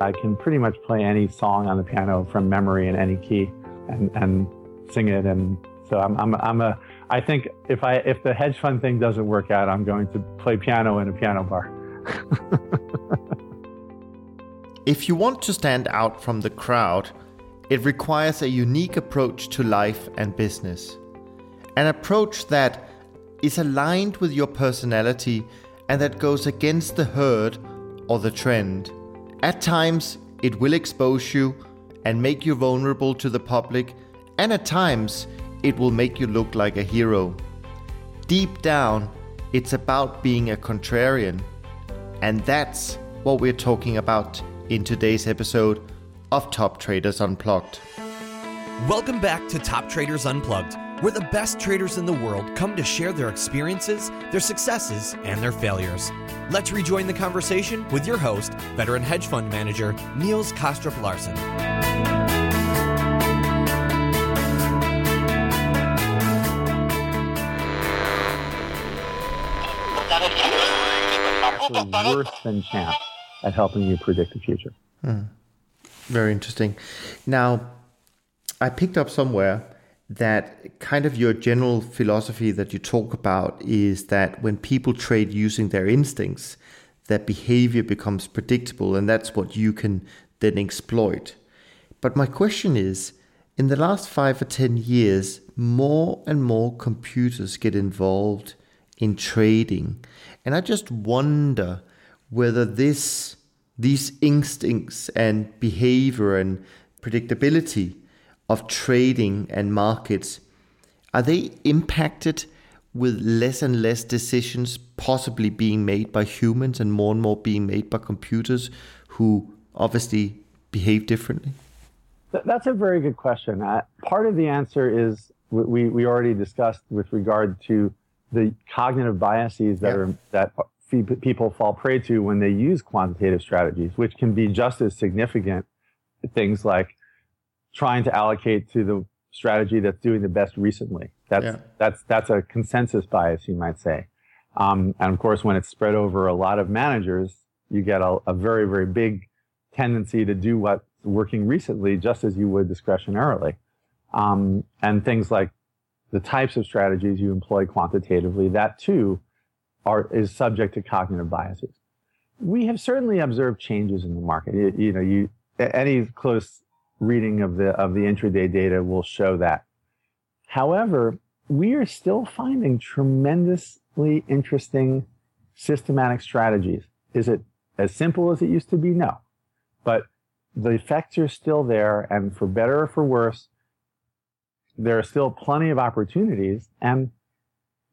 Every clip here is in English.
I can pretty much play any song on the piano from memory in any key and, and sing it. And so I'm, I'm, I'm a, I think if I, if the hedge fund thing doesn't work out, I'm going to play piano in a piano bar. if you want to stand out from the crowd, it requires a unique approach to life and business. An approach that is aligned with your personality and that goes against the herd or the trend. At times, it will expose you and make you vulnerable to the public, and at times, it will make you look like a hero. Deep down, it's about being a contrarian, and that's what we're talking about in today's episode of Top Traders Unplugged. Welcome back to Top Traders Unplugged where the best traders in the world come to share their experiences, their successes, and their failures. Let's rejoin the conversation with your host, veteran hedge fund manager Niels Kaastrup Larsen. Actually, worse than chance at helping you predict the future. Hmm. Very interesting. Now, I picked up somewhere that kind of your general philosophy that you talk about is that when people trade using their instincts, that behavior becomes predictable and that's what you can then exploit. But my question is in the last five or 10 years, more and more computers get involved in trading. And I just wonder whether this, these instincts and behavior and predictability of trading and markets, are they impacted with less and less decisions possibly being made by humans and more and more being made by computers who obviously behave differently? That's a very good question. Uh, part of the answer is we, we already discussed with regard to the cognitive biases that yeah. are that people fall prey to when they use quantitative strategies, which can be just as significant things like trying to allocate to the strategy that's doing the best recently. That's yeah. that's that's a consensus bias, you might say. Um, and of course, when it's spread over a lot of managers, you get a, a very very big tendency to do what's working recently, just as you would discretionarily. Um, and things like the types of strategies you employ quantitatively, that too are is subject to cognitive biases. We have certainly observed changes in the market. You, you know, you any close reading of the of the intraday data will show that. However, we are still finding tremendously interesting systematic strategies. Is it as simple as it used to be? No. But the effects are still there, and for better or for worse, there are still plenty of opportunities. And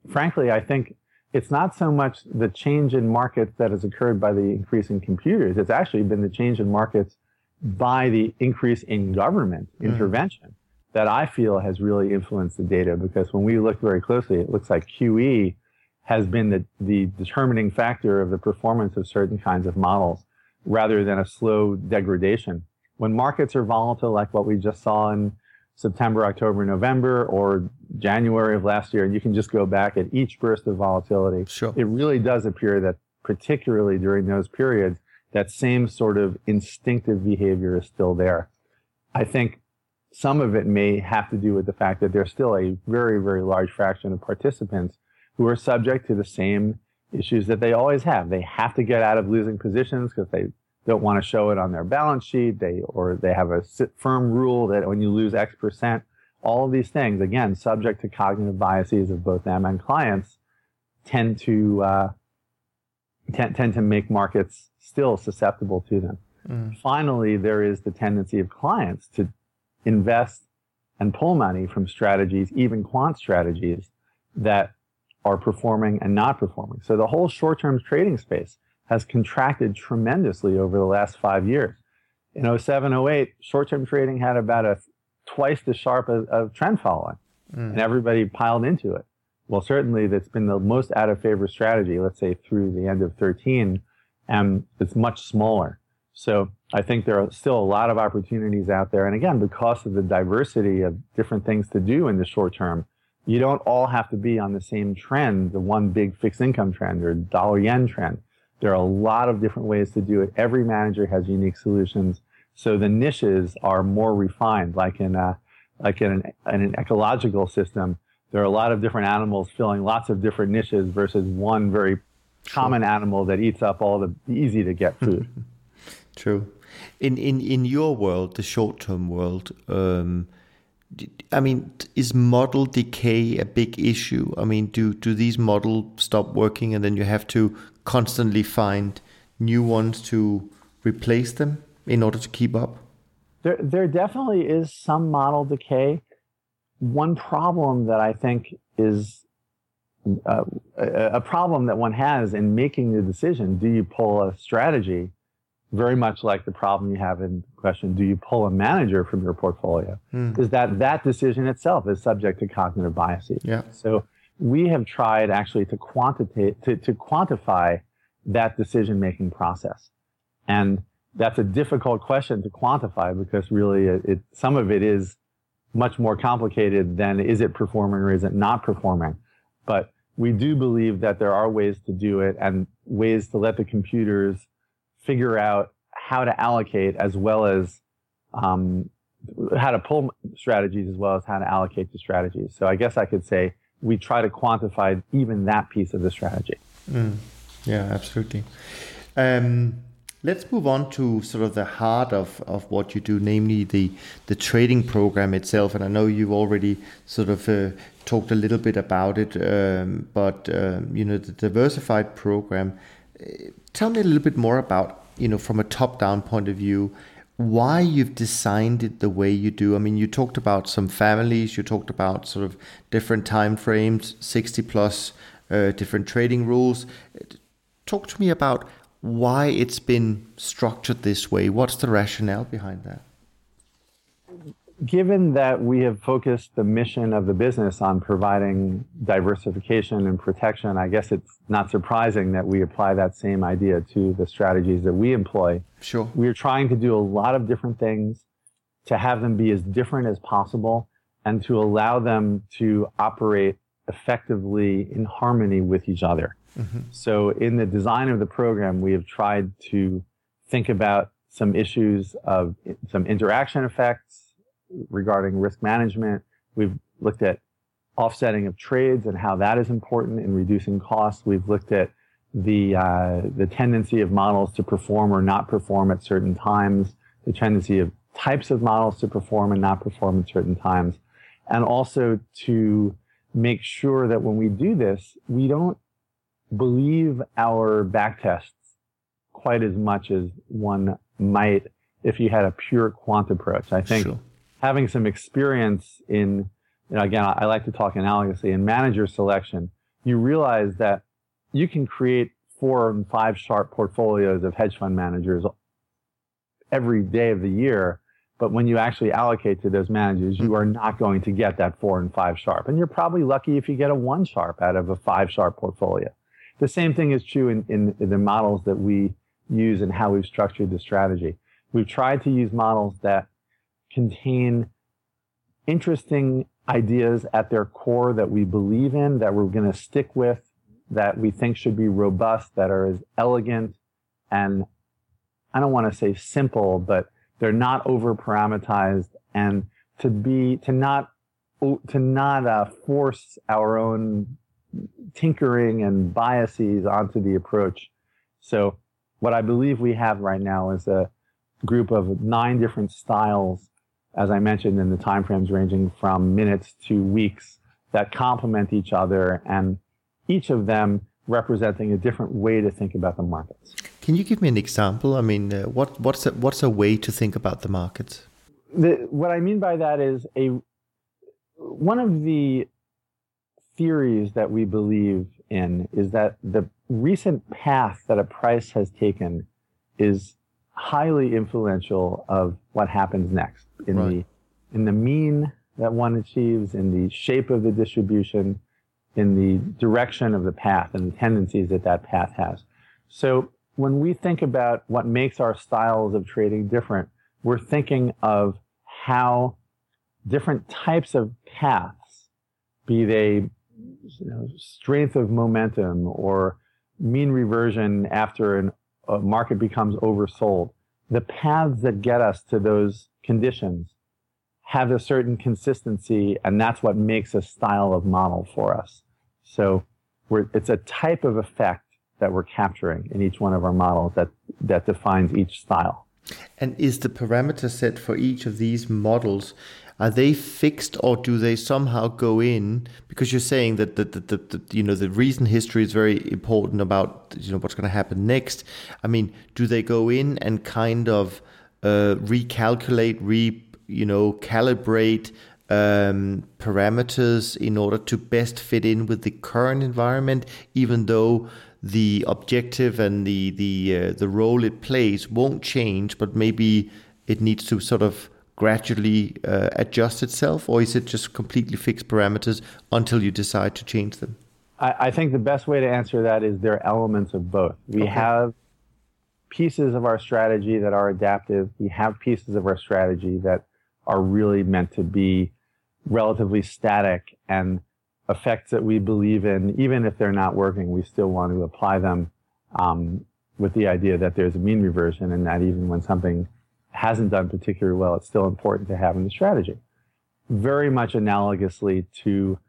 frankly, I think it's not so much the change in markets that has occurred by the increase in computers. It's actually been the change in markets by the increase in government mm. intervention that I feel has really influenced the data because when we look very closely, it looks like QE has been the, the determining factor of the performance of certain kinds of models rather than a slow degradation. When markets are volatile, like what we just saw in September, October, November, or January of last year, and you can just go back at each burst of volatility, sure. it really does appear that particularly during those periods, that same sort of instinctive behavior is still there. I think some of it may have to do with the fact that there's still a very, very large fraction of participants who are subject to the same issues that they always have. They have to get out of losing positions because they don't want to show it on their balance sheet. They, or they have a firm rule that when you lose X percent, all of these things, again, subject to cognitive biases of both them and clients, tend to, uh, tend, tend to make markets still susceptible to them. Mm. Finally, there is the tendency of clients to invest and pull money from strategies, even quant strategies that are performing and not performing. So the whole short-term trading space has contracted tremendously over the last five years. In 07, 08, short-term trading had about a twice the Sharpe of, of trend following, mm. and everybody piled into it. Well, certainly that's been the most out of favor strategy, let's say through the end of 13, and it's much smaller. So I think there are still a lot of opportunities out there. And again, because of the diversity of different things to do in the short term, you don't all have to be on the same trend, the one big fixed income trend or dollar yen trend. There are a lot of different ways to do it. Every manager has unique solutions. So the niches are more refined, like in a, like in an, in an ecological system. There are a lot of different animals filling lots of different niches versus one very common animal that eats up all the easy to get food. True. In in in your world, the short term world, um, I mean, is model decay a big issue? I mean, do do these models stop working and then you have to constantly find new ones to replace them in order to keep up? There, there definitely is some model decay. One problem that I think is uh, a, problem that one has in making the decision: do you pull a strategy? Very much like the problem you have in question do you pull a manager from your portfolio? Mm. is that that decision itself is subject to cognitive biases. Yeah. So we have tried actually to quantitate to, to quantify that decision making process. And that's a difficult question to quantify because really it, it, some of it is much more complicated than is it performing or is it not performing but we do believe that there are ways to do it and ways to let the computers figure out how to allocate as well as um, how to pull strategies as well as how to allocate the strategies. So I guess I could say we try to quantify even that piece of the strategy. Mm. Yeah, absolutely. Um, let's move on to sort of the heart of, of what you do, namely the, the trading program itself. And I know you've already sort of uh, talked a little bit about it, um, but um, you know the diversified program tell me a little bit more about, you know, from a top down point of view, why you've designed it the way you do. I mean, you talked about some families, you talked about sort of different time frames, 60 plus uh, different trading rules. Talk to me about why it's been structured this way. What's the rationale behind that? given that we have focused the mission of the business on providing diversification and protection, I guess it's not surprising that we apply that same idea to the strategies that we employ. Sure. We're trying to do a lot of different things to have them be as different as possible and to allow them to operate effectively in harmony with each other. Mm-hmm. So in the design of the program, we have tried to think about some issues of some interaction effects, regarding risk management. We've looked at offsetting of trades and how that is important in reducing costs. We've looked at the uh, the tendency of models to perform or not perform at certain times, the tendency of types of models to perform and not perform at certain times, and also to make sure that when we do this, we don't believe our backtests quite as much as one might if you had a pure quant approach. I think sure having some experience in, you know, again, I like to talk analogously in manager selection, you realize that you can create four and five Sharpe portfolios of hedge fund managers every day of the year. But when you actually allocate to those managers, you mm-hmm. are not going to get that four and five Sharpe. And you're probably lucky if you get a one Sharpe out of a five Sharpe portfolio. The same thing is true in, in, in the models that we use and how we've structured the strategy. We've tried to use models that contain interesting ideas at their core that we believe in, that we're going to stick with, that we think should be robust, that are as elegant and I don't want to say simple, but they're not over parameterized and to be, to not, to not uh, force our own tinkering and biases onto the approach. So what I believe we have right now is a group of nine different styles as I mentioned, in the timeframes ranging from minutes to weeks that complement each other and each of them representing a different way to think about the markets. Can you give me an example? I mean, uh, what, what's, a, what's a way to think about the markets? The, what I mean by that is a one of the theories that we believe in is that the recent path that a price has taken is highly influential of what happens next in right. the in the mean that one achieves, in the shape of the distribution, in the direction of the path and the tendencies that that path has. So when we think about what makes our styles of trading different, we're thinking of how different types of paths, be they you know, strength of momentum or mean reversion after an, a market becomes oversold, the paths that get us to those conditions have a certain consistency, and that's what makes a style of model for us. So it's a type of effect that we're capturing in each one of our models that, that defines each style. And is the parameter set for each of these models are they fixed or do they somehow go in? Because you're saying that the, the, the, the you know the recent history is very important about you know what's going to happen next. I mean do they go in and kind of uh, recalculate re you know calibrate um, parameters in order to best fit in with the current environment even though the objective and the the uh, the role it plays won't change, but maybe it needs to sort of gradually uh, adjust itself, or is it just completely fixed parameters until you decide to change them? I, I think the best way to answer that is there are elements of both. We okay. have pieces of our strategy that are adaptive. We have pieces of our strategy that are really meant to be relatively static and effects that we believe in, even if they're not working, we still want to apply them um, with the idea that there's a mean reversion and that even when something hasn't done particularly well, it's still important to have in the strategy. Very much analogously to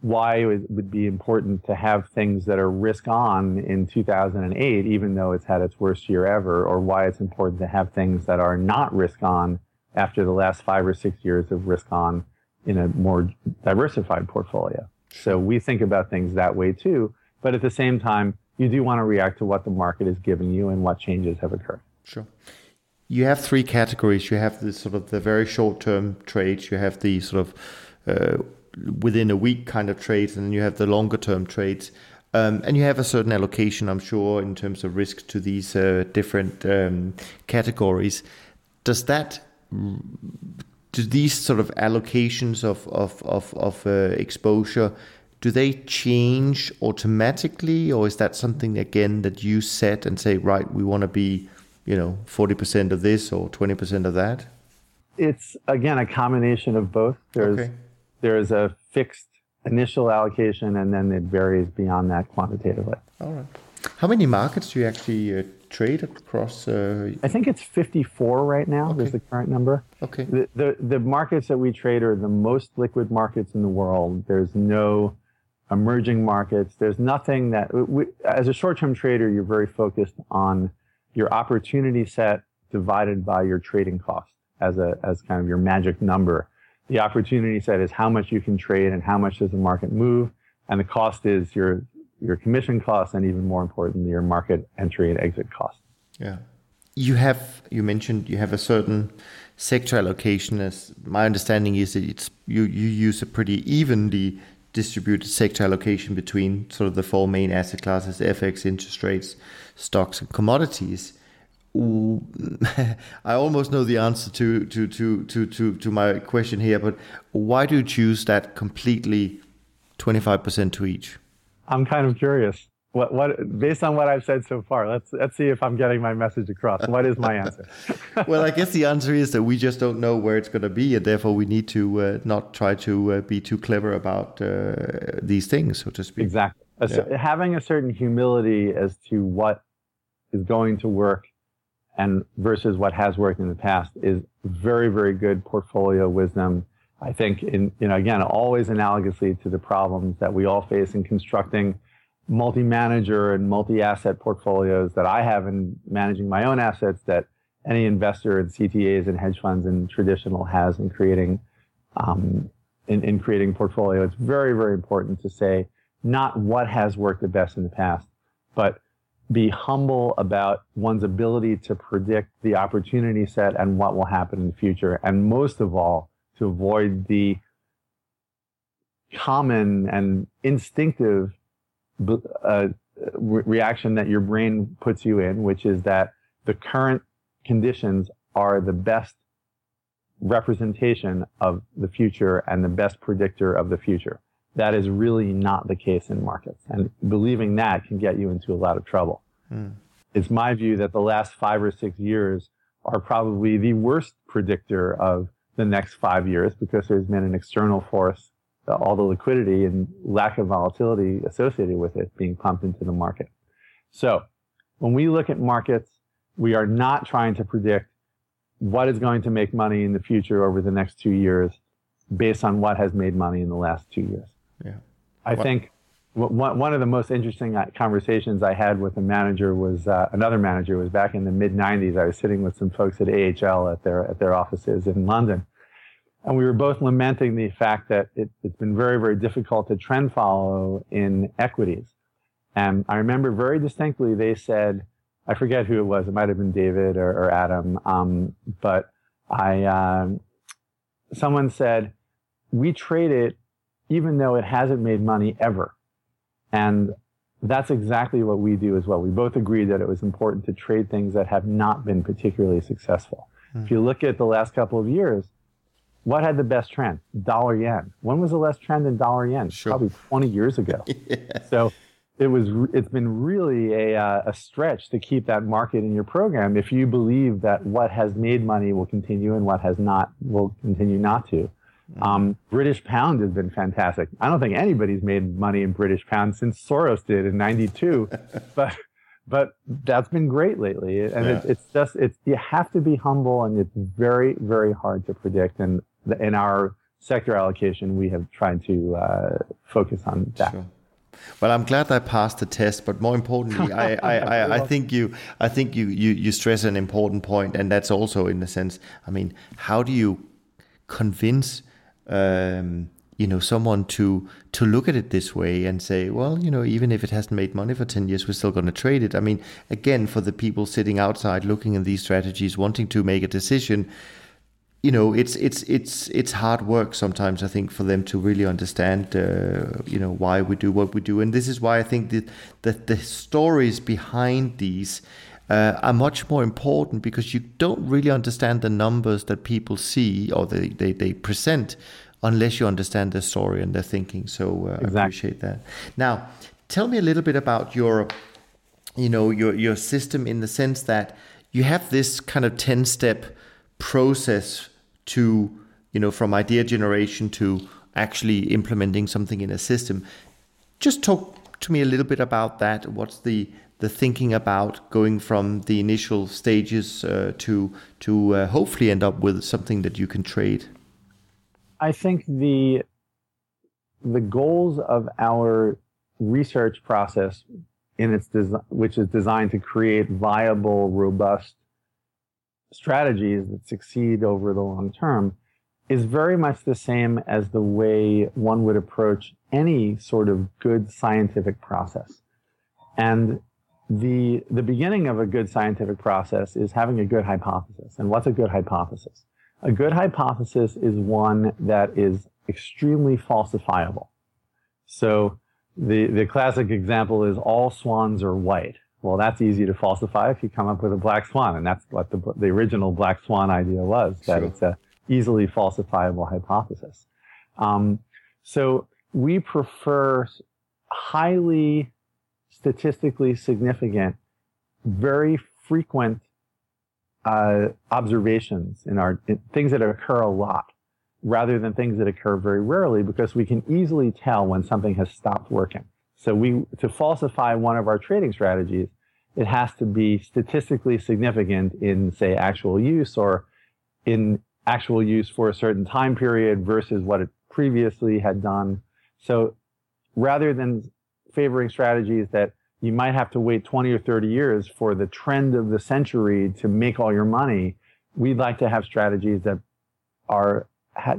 why it would be important to have things that are risk on in 2008, even though it's had its worst year ever, or why it's important to have things that are not risk on after the last five or six years of risk on in a more diversified portfolio. So we think about things that way too. But at the same time, you do want to react to what the market is giving you and what changes have occurred. Sure. You have three categories. You have the sort of the very short term trades. You have the sort of uh, within a week kind of trades, and then you have the longer term trades. Um, and you have a certain allocation, I'm sure, in terms of risk to these uh, different um, categories. Does that do these sort of allocations of of of, of uh, exposure do they change automatically or is that something again that you set and say right we want to be you know 40% of this or 20% of that it's again a combination of both there's okay. there's a fixed initial allocation and then it varies beyond that quantitatively all right how many markets do you actually uh, trade across? Uh... I think it's 54 right now. Okay. Is the current number. Okay. The, the, the markets that we trade are the most liquid markets in the world. There's no emerging markets. There's nothing that we, as a short-term trader, you're very focused on your opportunity set divided by your trading cost as a as kind of your magic number. The opportunity set is how much you can trade and how much does the market move, and the cost is your your commission costs and even more importantly your market entry and exit costs yeah. You have you mentioned you have a certain sector allocation. As my understanding is that it's you you use a pretty evenly distributed sector allocation between sort of the four main asset classes fx interest rates stocks and commodities I almost know the answer to, to, to, to, to, to my question here, but why do you choose that completely 25% to each? I'm kind of curious. What, what, based on what I've said so far, let's let's see if I'm getting my message across. What is my answer? well, I guess the answer is that we just don't know where it's going to be, and therefore we need to uh, not try to uh, be too clever about uh, these things, so to speak. Exactly. Yeah. having a certain humility as to what is going to work and versus what has worked in the past is very, very good portfolio wisdom I think in, you know, again, always analogously to the problems that we all face in constructing multi-manager and multi-asset portfolios that I have in managing my own assets that any investor in CTAs and hedge funds and traditional has in creating um, in, in creating portfolio. It's very, very important to say not what has worked the best in the past, but be humble about one's ability to predict the opportunity set and what will happen in the future. And most of all, to avoid the common and instinctive uh, re- reaction that your brain puts you in, which is that the current conditions are the best representation of the future and the best predictor of the future. That is really not the case in markets. And believing that can get you into a lot of trouble. Mm. It's my view that the last five or six years are probably the worst predictor of the next five years because there's been an external force, all the liquidity and lack of volatility associated with it being pumped into the market. So when we look at markets, we are not trying to predict what is going to make money in the future over the next two years based on what has made money in the last two years. Yeah. I what? think one, one of the most interesting uh, conversations I had with a manager was uh, another manager was back in the mid 90s. I was sitting with some folks at AHL at their at their offices in London, and we were both lamenting the fact that it, it's been very very difficult to trend follow in equities. And I remember very distinctly they said, I forget who it was. It might have been David or, or Adam, um, but I um, someone said we trade it even though it hasn't made money ever and that's exactly what we do as well. We both agreed that it was important to trade things that have not been particularly successful. Mm. If you look at the last couple of years, what had the best trend? Dollar yen. When was the last trend in dollar yen? Sure. Probably 20 years ago. yeah. So it was. It's been really a, uh, a stretch to keep that market in your program if you believe that what has made money will continue and what has not will continue not to. Um, British pound has been fantastic. I don't think anybody's made money in British pound since Soros did in '92, but but that's been great lately. And yeah. it, it's just it's you have to be humble, and it's very very hard to predict. And in our sector allocation, we have tried to uh, focus on that. Sure. Well, I'm glad I passed the test, but more importantly, I, I, I, I, think you, I think you, you, you stress an important point, and that's also in the sense. I mean, how do you convince um, you know someone to to look at it this way and say well you know even if it hasn't made money for 10 years we're still going to trade it i mean again for the people sitting outside looking at these strategies wanting to make a decision you know it's it's it's it's hard work sometimes i think for them to really understand uh, you know why we do what we do and this is why i think that the, the stories behind these uh, are much more important because you don't really understand the numbers that people see or they, they, they present unless you understand their story and their thinking. So uh, exactly. I appreciate that. Now, tell me a little bit about your, you know, your your system in the sense that you have this kind of ten step process to, you know, from idea generation to actually implementing something in a system. Just talk to me a little bit about that. What's the the thinking about going from the initial stages uh, to to uh, hopefully end up with something that you can trade? I think the the goals of our research process in its design, which is designed to create viable, robust strategies that succeed over the long term, is very much the same as the way one would approach any sort of good scientific process. And the the beginning of a good scientific process is having a good hypothesis. And what's a good hypothesis? A good hypothesis is one that is extremely falsifiable. So the the classic example is all swans are white. Well, that's easy to falsify if you come up with a black swan, and that's what the the original black swan idea was. That sure. it's a easily falsifiable hypothesis. Um, so we prefer highly statistically significant, very frequent uh, observations in our in things that occur a lot rather than things that occur very rarely because we can easily tell when something has stopped working. So we to falsify one of our trading strategies, it has to be statistically significant in say actual use or in actual use for a certain time period versus what it previously had done. So rather than favoring strategies that you might have to wait 20 or 30 years for the trend of the century to make all your money. We'd like to have strategies that are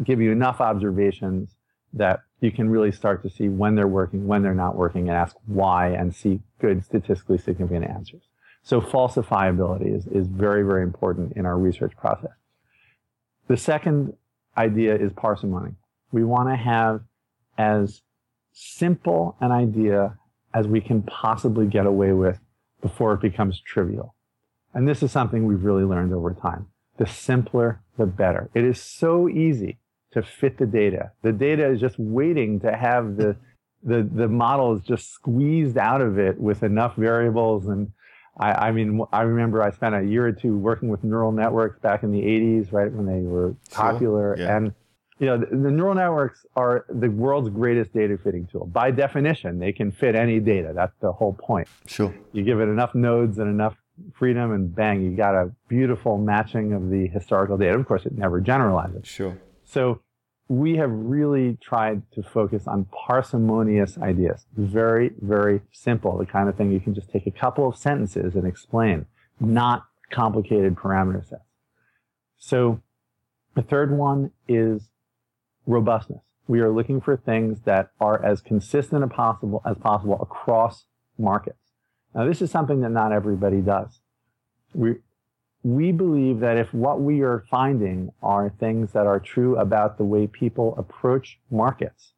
give you enough observations that you can really start to see when they're working, when they're not working, and ask why and see good statistically significant answers. So falsifiability is, is very, very important in our research process. The second idea is parsimony. We want to have as simple an idea as we can possibly get away with before it becomes trivial. And this is something we've really learned over time. The simpler, the better. It is so easy to fit the data. The data is just waiting to have the, the, the model is just squeezed out of it with enough variables. And I, I mean, I remember I spent a year or two working with neural networks back in the 80s, right when they were popular. Sure. Yeah. And you know, the, the, neural networks are the world's greatest data fitting tool. By definition, they can fit any data. That's the whole point. Sure. You give it enough nodes and enough freedom, and bang, you got a beautiful matching of the historical data. Of course, it never generalizes. Sure. So we have really tried to focus on parsimonious ideas. Very, very simple, the kind of thing you can just take a couple of sentences and explain, not complicated parameter sets. So the third one is robustness. We are looking for things that are as consistent as possible, as possible across markets. Now, this is something that not everybody does. We, we believe that if what we are finding are things that are true about the way people approach markets,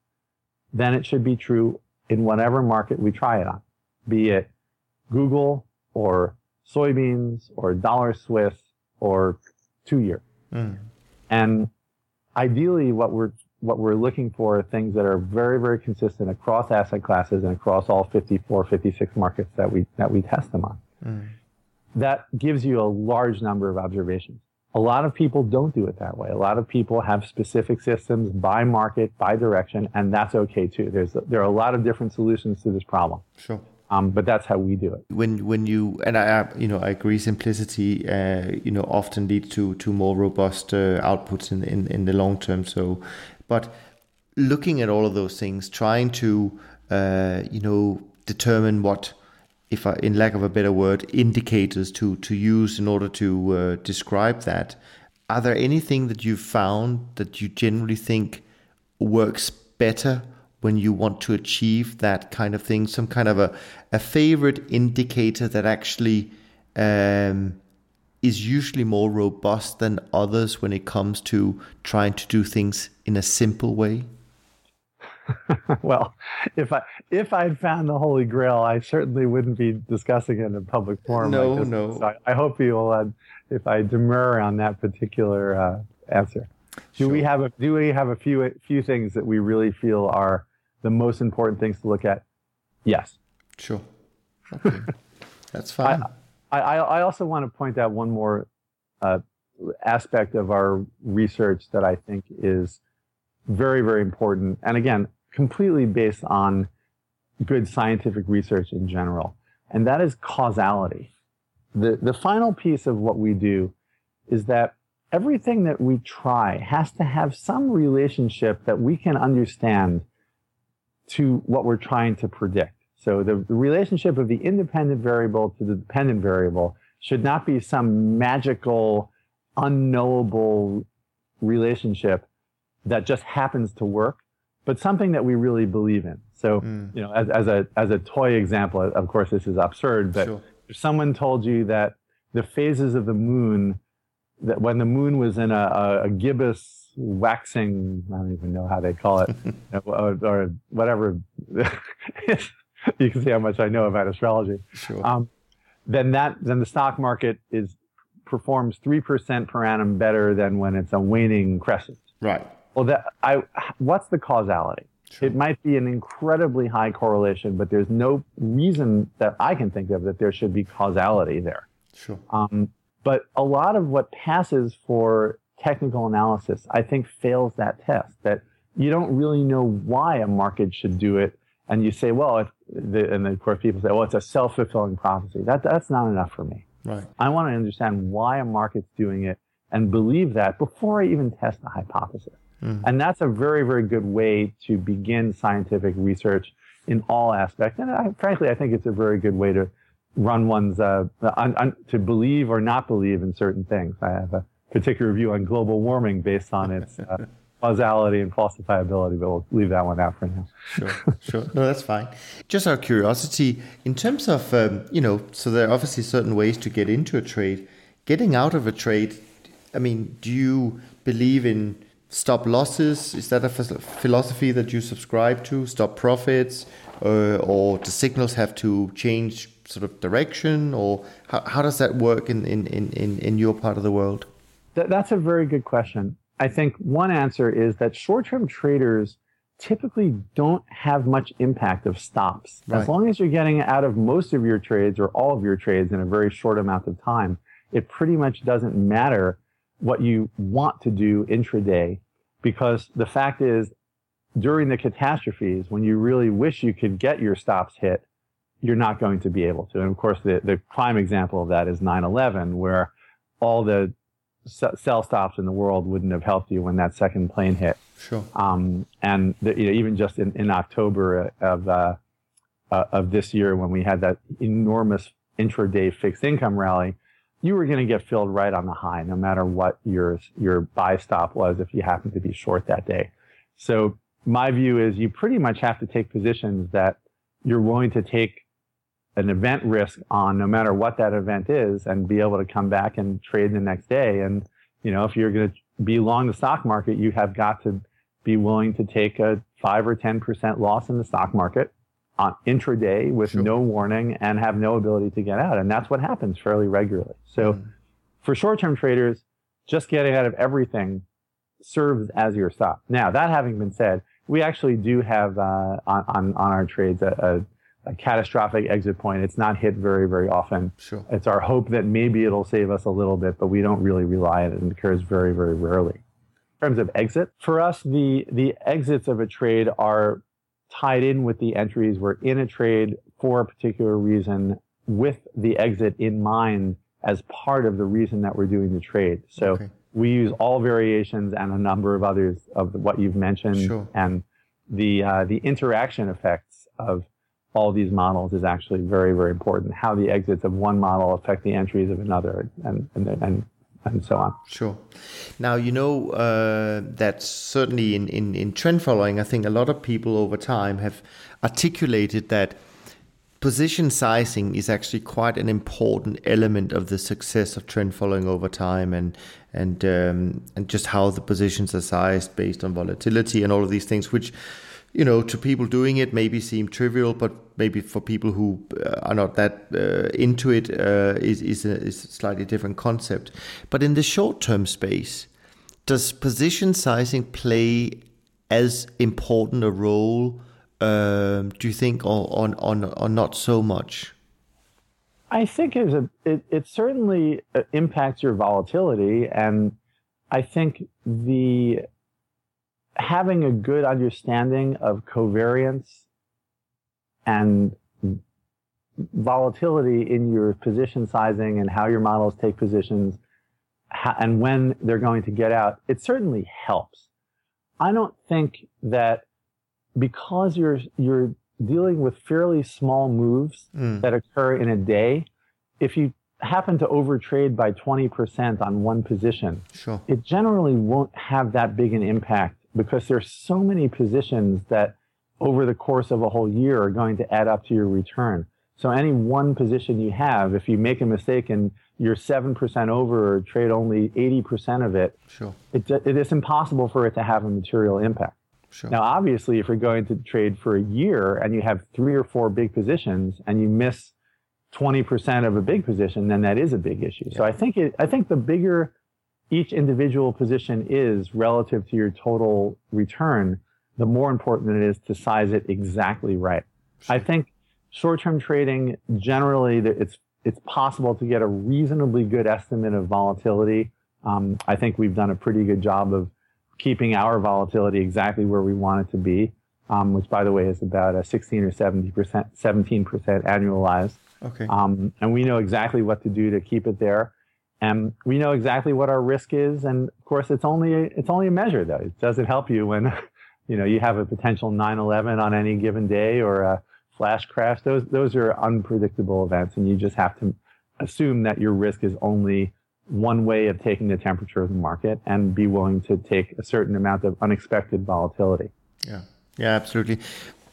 then it should be true in whatever market we try it on, be it Google or soybeans or dollar Swiss or two year. Mm. And ideally what we're what we're looking for are things that are very, very consistent across asset classes and across all 54, 56 markets that we that we test them on. Mm that gives you a large number of observations. A lot of people don't do it that way. A lot of people have specific systems by market, by direction, and that's okay too. There's there are a lot of different solutions to this problem. Sure. Um, but that's how we do it. When when you and I you know I agree simplicity uh, you know often leads to to more robust uh, outputs in, in in the long term. So, but looking at all of those things, trying to uh, you know determine what if I, in lack of a better word, indicators to to use in order to uh, describe that. Are there anything that you've found that you generally think works better when you want to achieve that kind of thing? Some kind of a a favorite indicator that actually um, is usually more robust than others when it comes to trying to do things in a simple way. well, if I if I'd found the Holy Grail, I certainly wouldn't be discussing it in a public forum. No, like no. So I, I, hope you'll, uh, if I demur on that particular uh, answer. Do sure. we have a Do we have a few few things that we really feel are the most important things to look at? Yes. Sure. Okay. That's fine. I, I, I also want to point out one more uh, aspect of our research that I think is very, very important. And again, completely based on good scientific research in general. And that is causality. The, the final piece of what we do is that everything that we try has to have some relationship that we can understand to what we're trying to predict. So the, the relationship of the independent variable to the dependent variable should not be some magical, unknowable relationship that just happens to work, but something that we really believe in. So, mm. you know, as, as, a as a toy example, of course, this is absurd, but sure. if someone told you that the phases of the moon, that when the moon was in a, a, a gibbous waxing, I don't even know how they call it, or, or, whatever. you can see how much I know about astrology. Sure. Um, then that then the stock market is performs three percent per annum better than when it's a waning crescent. Right. Well, that I what's the causality? Sure. It might be an incredibly high correlation, but there's no reason that I can think of that there should be causality there. Sure. Um, but a lot of what passes for technical analysis, I think, fails that test. That you don't really know why a market should do it, and you say, well, if the, and of course people say, well, it's a self-fulfilling prophecy. That that's not enough for me. Right. I want to understand why a market's doing it and believe that before I even test the hypothesis. Mm-hmm. And that's a very, very good way to begin scientific research in all aspects. And I, frankly, I think it's a very good way to run one's, uh, un, un, to believe or not believe in certain things. I have a particular view on global warming based on its uh, causality and falsifiability, but we'll leave that one out for now. sure, sure. No, that's fine. Just out of curiosity, in terms of, um, you know, so there are obviously certain ways to get into a trade. Getting out of a trade, I mean, do you believe in stop losses? Is that a philosophy that you subscribe to? Stop profits, uh, or the signals have to change sort of direction, or how, how does that work in, in, in, in your part of the world? that's a very good question. I think one answer is that short-term traders typically don't have much impact of stops. Right. As long as you're getting out of most of your trades or all of your trades in a very short amount of time, it pretty much doesn't matter what you want to do intraday because the fact is, during the catastrophes, when you really wish you could get your stops hit, you're not going to be able to. And of course, the, the prime example of that is 9 11, where all the sell stops in the world wouldn't have helped you when that second plane hit. Sure. Um, and the, you know, even just in, in October of uh, uh, of this year, when we had that enormous intraday fixed income rally, you were going to get filled right on the high, no matter what your your buy stop was if you happened to be short that day. So my view is you pretty much have to take positions that you're willing to take an event risk on no matter what that event is and be able to come back and trade the next day. And, you know, if you're going to be long the stock market, you have got to be willing to take a five or 10% loss in the stock market on intraday with sure. no warning and have no ability to get out. And that's what happens fairly regularly. So mm. for short term traders, just getting out of everything serves as your stop. Now, that having been said, we actually do have uh, on, on, on our trades a, a, a, catastrophic exit point. It's not hit very, very often. Sure. It's our hope that maybe it'll save us a little bit, but we don't really rely on it. And it occurs very, very rarely. In terms of exit, for us, the, the exits of a trade are tied in with the entries. We're in a trade for a particular reason with the exit in mind as part of the reason that we're doing the trade. So okay. we use all variations and a number of others of what you've mentioned. Sure. And the, uh, the interaction effects of all these models is actually very, very important. How the exits of one model affect the entries of another and, and, and and so on. Sure. Now, you know uh, that certainly in, in, in trend following, I think a lot of people over time have articulated that position sizing is actually quite an important element of the success of trend following over time and and um, and just how the positions are sized based on volatility and all of these things which you know, to people doing it maybe seem trivial, but maybe for people who uh, are not that uh, into it, uh, is is a, is a slightly different concept. But in the short term space, does position sizing play as important a role? Um, do you think, or, or, or, or not so much? I think a, it, it certainly uh, impacts your volatility, and I think the having a good understanding of covariance and volatility in your position sizing and how your models take positions and when they're going to get out, it certainly helps. I don't think that because you're you're dealing with fairly small moves mm. that occur in a day, if you happen to overtrade by 20% on one position, sure. it generally won't have that big an impact because there's so many positions that over the course of a whole year are going to add up to your return. So any one position you have, if you make a mistake and you're 7% over or trade only 80% of it, sure. it, it is impossible for it to have a material impact. Sure. Now, obviously, if you're going to trade for a year and you have three or four big positions and you miss 20% of a big position, then that is a big issue. Yeah. So I think it, I think the bigger each individual position is relative to your total return, the more important it is to size it exactly right. I think short-term trading generally it's it's possible to get a reasonably good estimate of volatility. Um, I think we've done a pretty good job of keeping our volatility exactly where we want it to be, um, which by the way is about a 16 or 70 percent, 17 percent annualized. Okay. Um, and we know exactly what to do to keep it there. And we know exactly what our risk is. And of course, it's only, it's only a measure though. It doesn't help you when, you know, you have a potential 9-11 on any given day or a flash crash. Those, those are unpredictable events. And you just have to assume that your risk is only one way of taking the temperature of the market and be willing to take a certain amount of unexpected volatility. Yeah. Yeah, absolutely.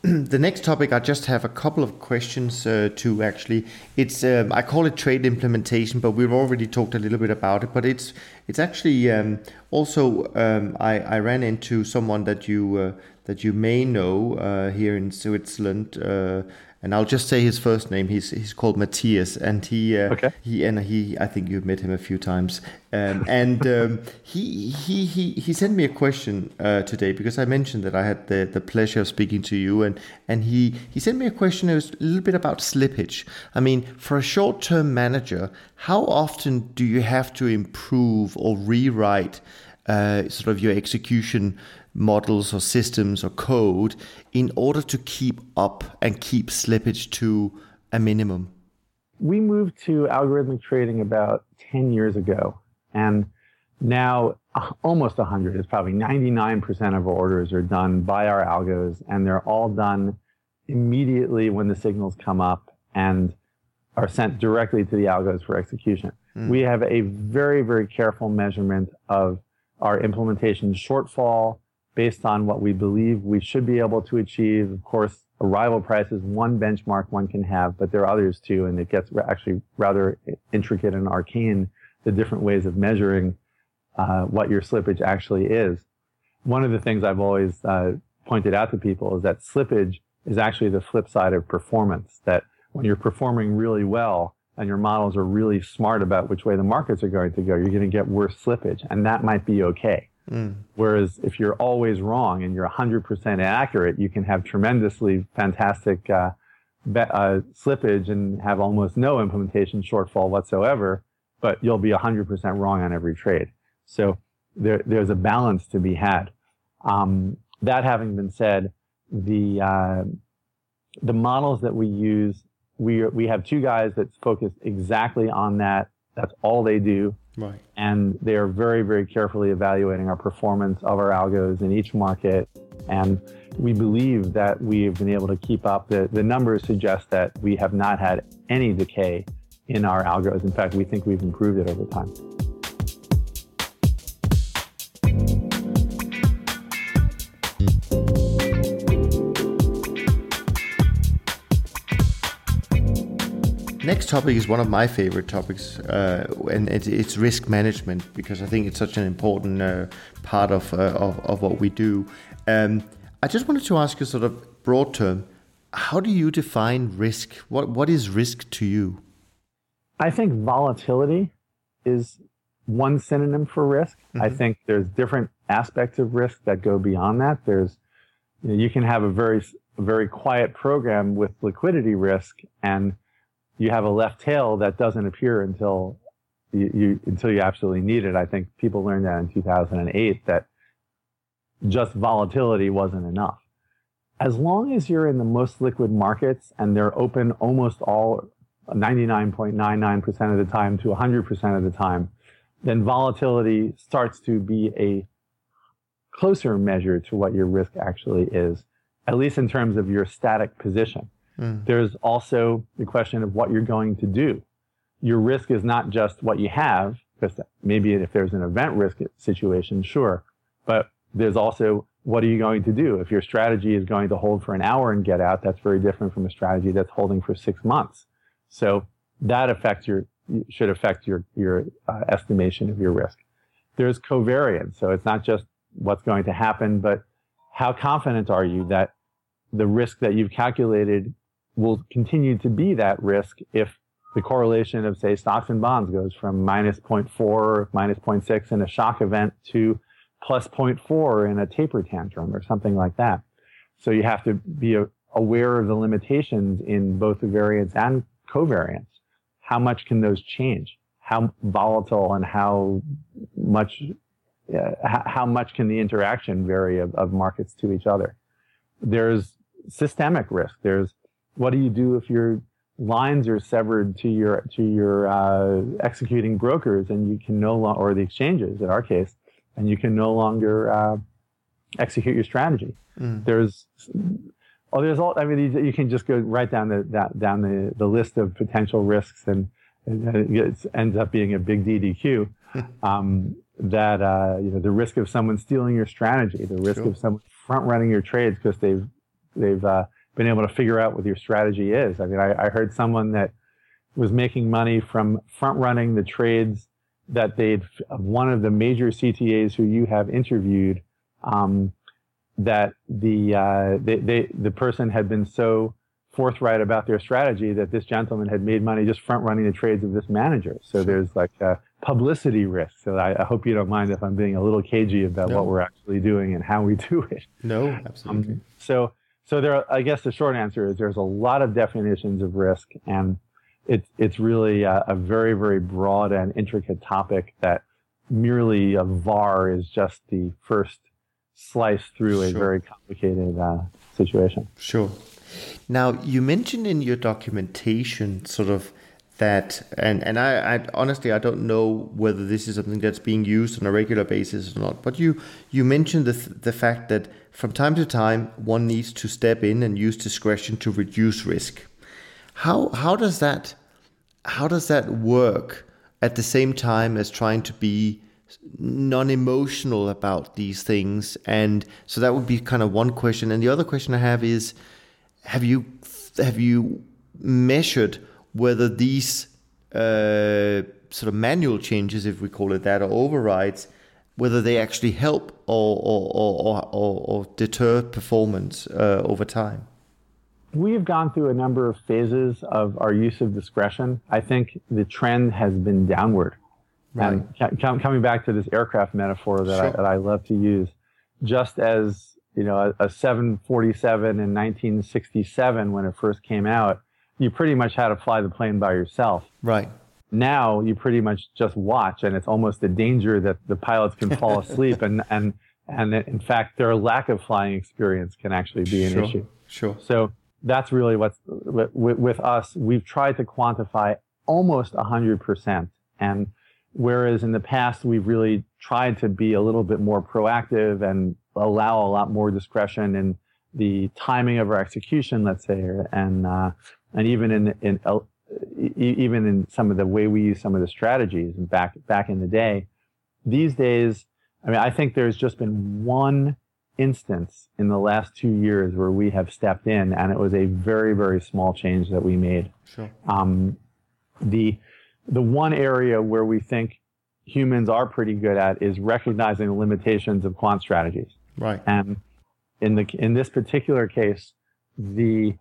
the next topic, I just have a couple of questions uh, to actually. It's um, I call it trade implementation, but we've already talked a little bit about it. But it's it's actually um, also um, I, I ran into someone that you uh, that you may know uh, here in Switzerland uh, and I'll just say his first name. He's he's called Matthias, and he uh, okay. he and he. I think you've met him a few times, um, and um, he he he he sent me a question uh, today because I mentioned that I had the, the pleasure of speaking to you, and and he he sent me a question. It was a little bit about slippage. I mean, for a short term manager, how often do you have to improve or rewrite? uh, sort of your execution models or systems or code in order to keep up and keep slippage to a minimum? We moved to algorithmic trading about 10 years ago. And now uh, almost 100 is probably 99% of our orders are done by our algos and they're all done immediately when the signals come up and are sent directly to the algos for execution. Mm. We have a very, very careful measurement of our implementation shortfall based on what we believe we should be able to achieve. Of course, arrival price is one benchmark one can have, but there are others too, and it gets actually rather intricate and arcane, the different ways of measuring uh, what your slippage actually is. One of the things I've always uh, pointed out to people is that slippage is actually the flip side of performance, that when you're performing really well, and your models are really smart about which way the markets are going to go, you're going to get worse slippage, and that might be okay. Mm. Whereas if you're always wrong and you're 100% accurate, you can have tremendously fantastic uh, be- uh, slippage and have almost no implementation shortfall whatsoever, but you'll be 100% wrong on every trade. So there, there's a balance to be had. Um, that having been said, the uh, the models that we use, we we have two guys that focus exactly on that. That's all they do. Right. And they are very, very carefully evaluating our performance of our algos in each market. And we believe that we've been able to keep up. The, the numbers suggest that we have not had any decay in our algos. In fact, we think we've improved it over time. Next topic is one of my favorite topics, uh, and it's, it's, risk management because I think it's such an important uh, part of, uh, of, of what we do. Um, I just wanted to ask you, sort of broad term, how do you define risk? What what is risk to you? I think volatility is one synonym for risk. Mm-hmm. I think there's different aspects of risk that go beyond that. There's you, know, you can have a very very quiet program with liquidity risk and you have a left tail that doesn't appear until you, you, until you absolutely need it. I think people learned that in 2008 that just volatility wasn't enough. As long as you're in the most liquid markets and they're open almost all 99.99% of the time to 100% of the time, then volatility starts to be a closer measure to what your risk actually is, at least in terms of your static position. Mm. There's also the question of what you're going to do. Your risk is not just what you have, because maybe if there's an event risk situation, sure. But there's also what are you going to do? If your strategy is going to hold for an hour and get out, that's very different from a strategy that's holding for six months. So that affects your should affect your your uh, estimation of your risk. There's covariance, so it's not just what's going to happen, but how confident are you that the risk that you've calculated will continue to be that risk if the correlation of, say, stocks and bonds goes from minus 0.4, minus 0.6 in a shock event to plus 0.4 in a taper tantrum or something like that. So you have to be aware of the limitations in both the variance and covariance. How much can those change? How volatile and how much, uh, how much can the interaction vary of, of markets to each other? There's systemic risk. There's what do you do if your lines are severed to your to your uh, executing brokers and you can no longer or the exchanges in our case and you can no longer uh, execute your strategy mm. there's oh there's all i mean you, you, can just go right down the that, down the, the list of potential risks and, and it ends up being a big ddq um, that uh, you know the risk of someone stealing your strategy the risk sure. of someone front running your trades because they've they've uh, been able to figure out what your strategy is. I mean, I, I heard someone that was making money from front running the trades that they'd one of the major CTAs who you have interviewed. Um, that the uh, they, they the person had been so forthright about their strategy that this gentleman had made money just front running the trades of this manager. So there's like a publicity risk. So I, I, hope you don't mind if I'm being a little cagey about no. what we're actually doing and how we do it. No, absolutely. Um, so so there, I guess the short answer is there's a lot of definitions of risk, and it's it's really a, a very very broad and intricate topic that merely a VAR is just the first slice through a Sure. very complicated uh, situation. Sure. Now you mentioned in your documentation sort of that, and and I, I honestly I don't know whether this is something that's being used on a regular basis or not. But you you mentioned the the fact that from time to time one needs to step in and use discretion to reduce risk. How how does that how does that work at the same time as trying to be non-emotional about these things and so that would be kind of one question and the other question i have is have you have you measured whether these uh, sort of manual changes if we call it that or overrides whether they actually help or or, or, or, or deter performance uh, over time We have gone through a number of phases of our use of discretion. I think the trend has been downward. And com- coming back to this aircraft metaphor that, I, that I love to use, just as you know, a, a 747 in 1967 when it first came out, you pretty much had to fly the plane by yourself. right Now you pretty much just watch, and it's almost a danger that the pilots can fall asleep, and and and in fact, their lack of flying experience can actually be an sure issue. sure So that's really what's with, with us. We've tried to quantify almost 100%. And whereas in the past, we've really tried to be a little bit more proactive and allow a lot more discretion in the timing of our execution, let's say, and, uh, and even in, in, uh, e- even in some of the way we use some of the strategies back, back in the day, these days, I mean, I think there's just been one instance in the last two years where we have stepped in, and it was a very, very small change that we made. sure Um, the the one area where we think humans are pretty good at is recognizing the limitations of quant strategies. right And in the in this particular case, the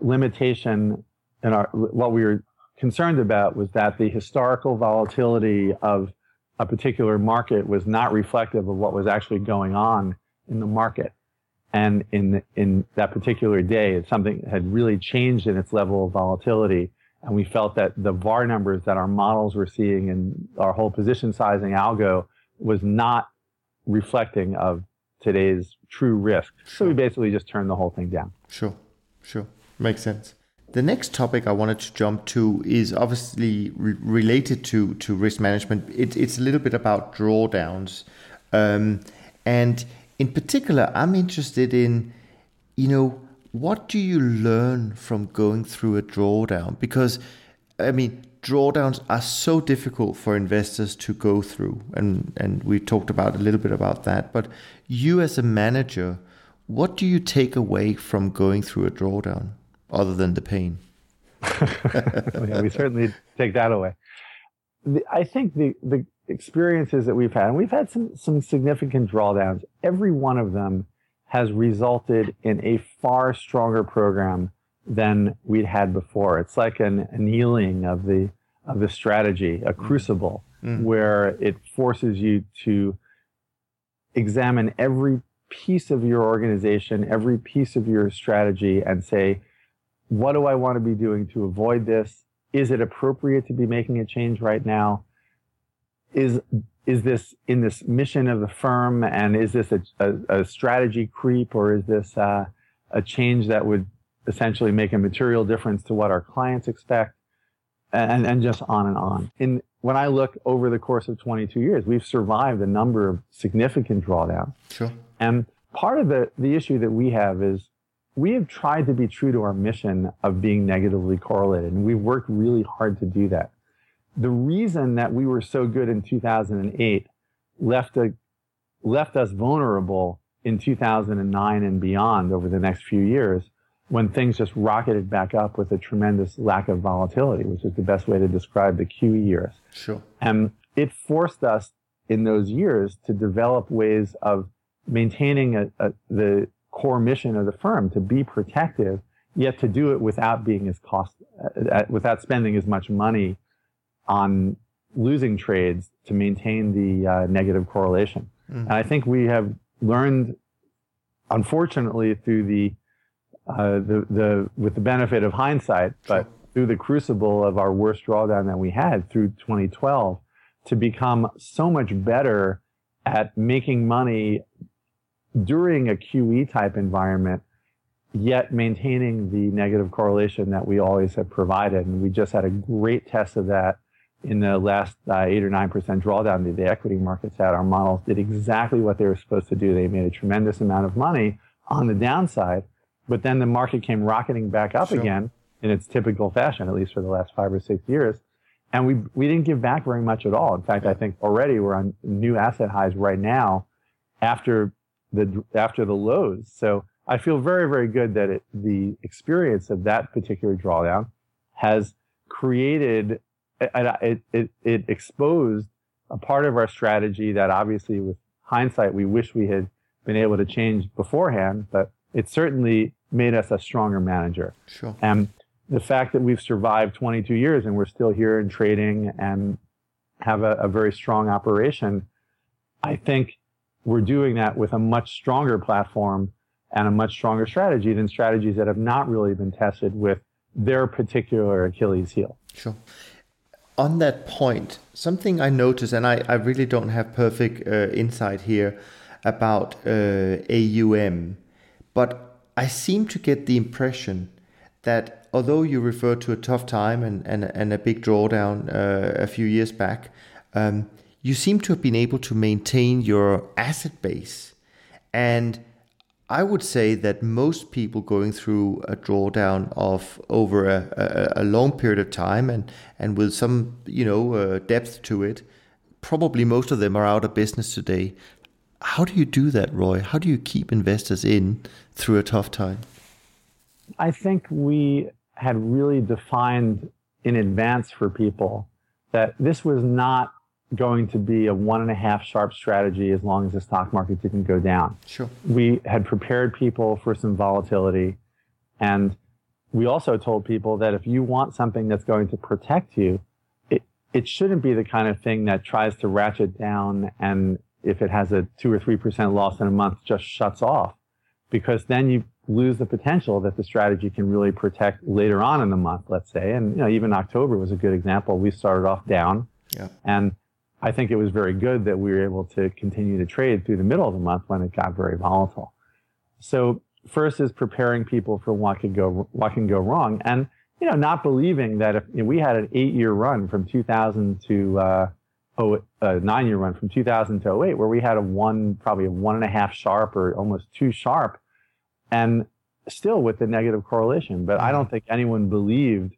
limitation in our what we were concerned about was that the historical volatility of a particular market was not reflective of what was actually going on in the market. And in in that particular day, something had really changed in its level of volatility. And we felt that the VAR numbers that our models were seeing and our whole position sizing algo was not reflecting of today's true risk. So we basically just turned the whole thing down. Sure, sure. Makes sense. The next topic I wanted to jump to is obviously re- related to, to risk management. It, it's a little bit about drawdowns. Um, and in particular, I'm interested in, you know, what do you learn from going through a drawdown? Because, I mean, drawdowns are so difficult for investors to go through. And, and we talked about a little bit about that. But you as a manager, what do you take away from going through a drawdown other than the pain? yeah, we certainly take that away. The, I think the, the experiences that we've had, and we've had some, some significant drawdowns, every one of them has resulted in a far stronger program than we'd had before. It's like an annealing of the, of the strategy, a crucible, Mm. where it forces you to examine every piece of your organization, every piece of your strategy, and say, what do I want to be doing to avoid this? Is it appropriate to be making a change right now? Is is this in this mission of the firm, and is this a, a, a strategy creep, or is this uh, a change that would essentially make a material difference to what our clients expect, and and just on and on. In when I look over the course of 22 years, we've survived a number of significant drawdowns. Sure. And part of the, the issue that we have is we have tried to be true to our mission of being negatively correlated, and we've worked really hard to do that. The reason that we were so good in 2008 left, a, left us vulnerable in 2009 and beyond over the next few years when things just rocketed back up with a tremendous lack of volatility, which is the best way to describe the QE years. Sure. And it forced us in those years to develop ways of maintaining a, a, the core mission of the firm to be protective, yet to do it without being as cost, uh, without spending as much money on losing trades to maintain the uh, negative correlation. Mhm. And I think we have learned, unfortunately, through the uh, the the with the benefit of hindsight, but through the crucible of our worst drawdown that we had through 2012, to become so much better at making money during a QE type environment, yet maintaining the negative correlation that we always have provided. And we just had a great test of that in the last uh, eight or nine percent drawdown that the equity markets had. Our models did exactly what they were supposed to do. They made a tremendous amount of money on the downside, but then the market came rocketing back up sure. again in its typical fashion, at least for the last five or six years. And we we didn't give back very much at all. In fact, I think already we're on new asset highs right now after the after the lows. So I feel very very good that it, the experience of that particular drawdown has created it, it, it exposed a part of our strategy that obviously with hindsight we wish we had been able to change beforehand, but it certainly made us a stronger manager. Sure. And the fact that we've survived 22 years and we're still here in trading and have a, a very strong operation, I think we're doing that with a much stronger platform and a much stronger strategy than strategies that have not really been tested with their particular Achilles heel. Sure. On that point, something I noticed, and I, I really don't have perfect uh, insight here about uh, AUM, but I seem to get the impression that although you refer to a tough time and, and, and a big drawdown uh, a few years back, um, you seem to have been able to maintain your asset base. And I would say that most people going through a drawdown of over a, a, a long period of time and, and with some you know uh, depth to it, probably most of them are out of business today. How do you do that, Roy? How do you keep investors in through a tough time? I think we had really defined in advance for people that this was not going to be a one and a half Sharpe strategy as long as the stock market didn't go down. Sure. We had prepared people for some volatility. And we also told people that if you want something that's going to protect you, it, it shouldn't be the kind of thing that tries to ratchet down and if it has a two or three percent loss in a month, just shuts off. Because then you lose the potential that the strategy can really protect later on in the month, let's say. And you know, even October was a good example. We started off down. Yeah. And I think it was very good that we were able to continue to trade through the middle of the month when it got very volatile. So first is preparing people for what could go what can go wrong, and you know not believing that if you know, we had an eight year run from 2000 to uh, oh, a nine year run from 2000 to 08 where we had a one probably a one and a half Sharpe or almost two Sharpe, and still with the negative correlation. But I don't think anyone believed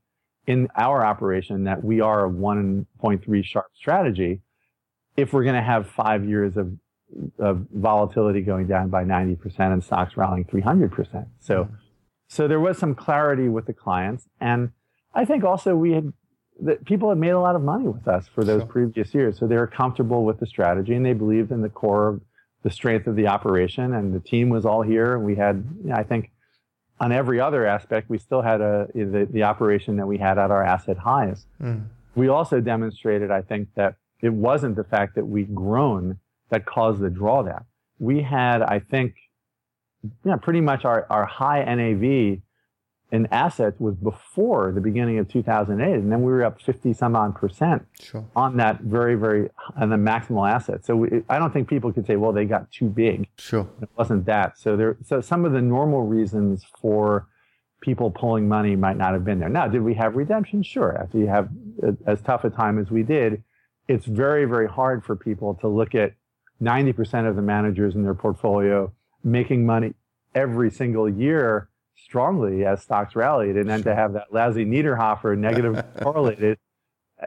in our operation that we are a 1.3 Sharpe strategy if we're going to have five years of, of volatility going down by 90% and stocks rallying 300%. So, mm-hmm. so there was some clarity with the clients. And I think also we had, that people had made a lot of money with us for those sure. previous years. So they were comfortable with the strategy and they believed in the core of the strength of the operation. And the team was all here. And we had, I think, on every other aspect, we still had a the, the operation that we had at our asset highs. Mm. We also demonstrated, I think, that it wasn't the fact that we'd grown that caused the drawdown. We had, I think, yeah, pretty much our, our high NAV in assets was before the beginning of 2008. And then we were up 50 some odd percent sure. on that very, very, on the maximal asset. So we, I don't think people could say, well, they got too big. Sure. It wasn't that. So there, so some of the normal reasons for people pulling money might not have been there. Now, did we have redemption? Sure. After you have as tough a time as we did, it's very, very hard for people to look at 90% of the managers in their portfolio making money every single year strongly as stocks rallied, and then sure. to have that lousy Niederhoffer negative correlated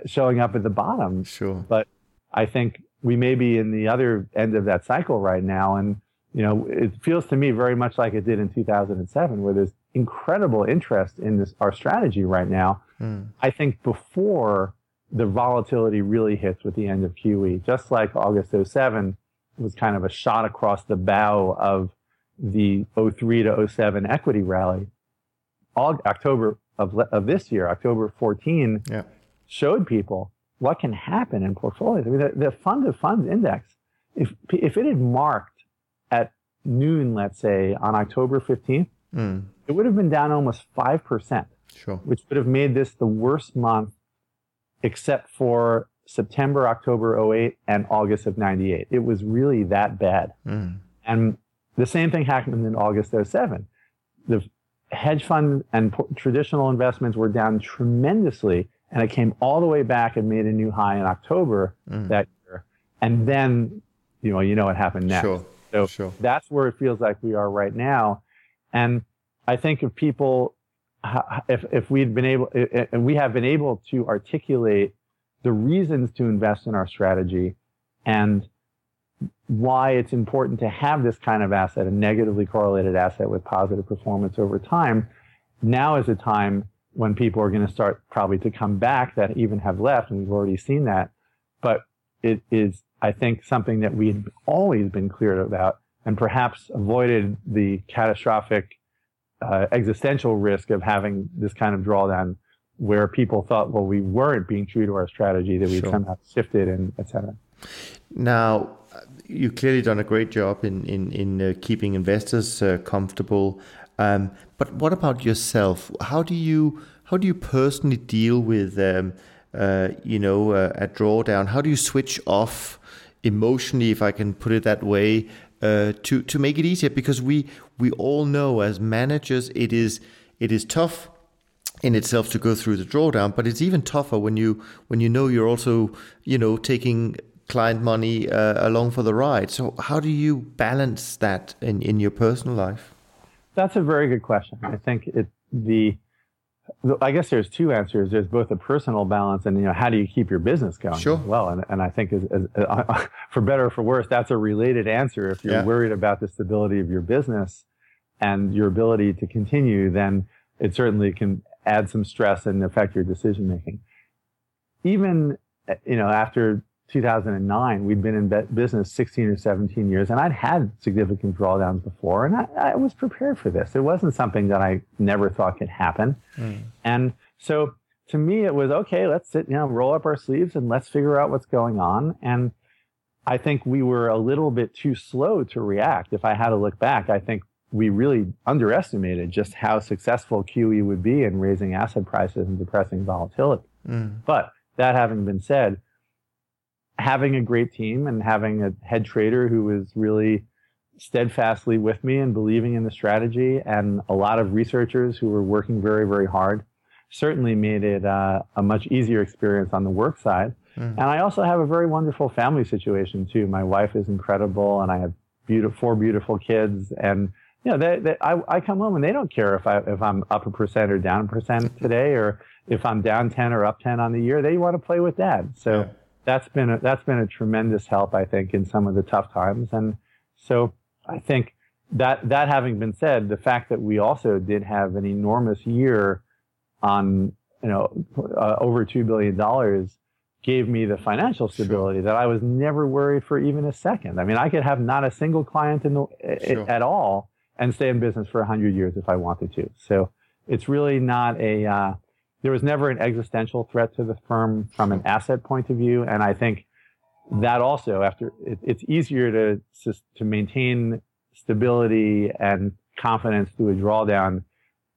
showing up at the bottom. Sure. But I think we may be in the other end of that cycle right now, and you know, it feels to me very much like it did in 2007, where there's incredible interest in this our strategy right now. Mm. I think before the volatility really hits with the end of QE. Just like August 07 was kind of a shot across the bow of the 03 to 07 equity rally. All, October of, of this year, October 14, yeah. showed people what can happen in portfolios. I mean, the, the fund of funds index, if, if it had marked at noon, let's say, on October 15th, mm. it would have been down almost 5%, sure. which would have made this the worst month except for September, October 08, and August of 98. It was really that bad. Mm. And the same thing happened in August 07. The hedge fund and traditional investments were down tremendously, and it came all the way back and made a new high in October mm. that year. And then, you know, you know what happened next. Sure. So sure. that's where it feels like we are right now. And I think if people, if if we'd been able, and we have been able to articulate the reasons to invest in our strategy, and why it's important to have this kind of asset, a negatively correlated asset with positive performance over time. Now is a time when people are going to start probably to come back that even have left, and we've already seen that. But it is, I think, something that we've always been clear about and perhaps avoided the catastrophic uh, existential risk of having this kind of drawdown where people thought, well, we weren't being true to our strategy, that we'd sure. somehow shifted and et cetera. Now, you've clearly done a great job in in in uh, keeping investors uh, comfortable. Um, but what about yourself? How do you how do you personally deal with um, uh, you know uh, a drawdown? How do you switch off emotionally, if I can put it that way, uh, to to make it easier? Because we we all know as managers it is it is tough in itself to go through the drawdown, but it's even tougher when you when you know you're also you know taking client money uh, along for the ride. So how do you balance that in, in your personal life? That's a very good question. I think it the I guess there's two answers. There's both a personal balance and you know how do you keep your business going sure. well. And and I think as, as, uh, for better or for worse, that's a related answer. If you're yeah. worried about the stability of your business and your ability to continue, then it certainly can add some stress and affect your decision making. Even you know after 2009, we'd been in business 16 or 17 years, and I'd had significant drawdowns before, and I, I was prepared for this. It wasn't something that I never thought could happen. Mm. And so to me, it was okay, let's sit, you know, roll up our sleeves and let's figure out what's going on. And I think we were a little bit too slow to react. If I had to look back, I think we really underestimated just how successful QE would be in raising asset prices and depressing volatility. Mm. But that having been said, having a great team and having a head trader who was really steadfastly with me and believing in the strategy and a lot of researchers who were working very, very hard certainly made it uh, a much easier experience on the work side. Mm. And I also have a very wonderful family situation too. My wife is incredible and I have beautiful, four beautiful kids and you know, they, they, I, I come home and they don't care if I if I'm up a percent or down a percent today, or if I'm down ten or up ten on the year. They want to play with dad. So yeah that's been a, that's been a tremendous help, I think, in some of the tough times. And so I think that that having been said, the fact that we also did have an enormous year on you know uh, over two billion dollars gave me the financial stability sure. that I was never worried for even a second. I mean, I could have not a single client in the sure. at all and stay in business for 100 years if I wanted to. So it's really not a uh, there was never an existential threat to the firm from an asset point of view. And I think that also, after it, it's easier to, to maintain stability and confidence through a drawdown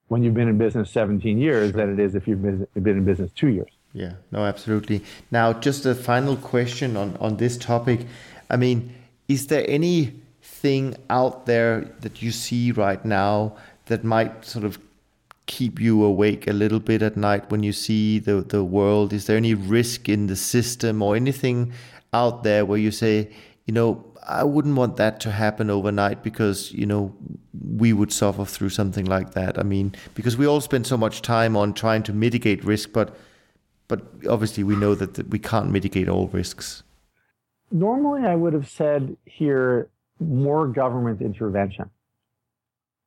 when you've been in business 17 years sure. than it is if you've been, been in business two years. Yeah, no, absolutely. Now, just a final question on, on this topic. I mean, is there anything out there that you see right now that might sort of keep you awake a little bit at night when you see the, the world? Is there any risk in the system or anything out there where you say, you know, I wouldn't want that to happen overnight because, you know, we would suffer through something like that. I mean, because we all spend so much time on trying to mitigate risk, but but obviously we know that, that we can't mitigate all risks. Normally I would have said here more government intervention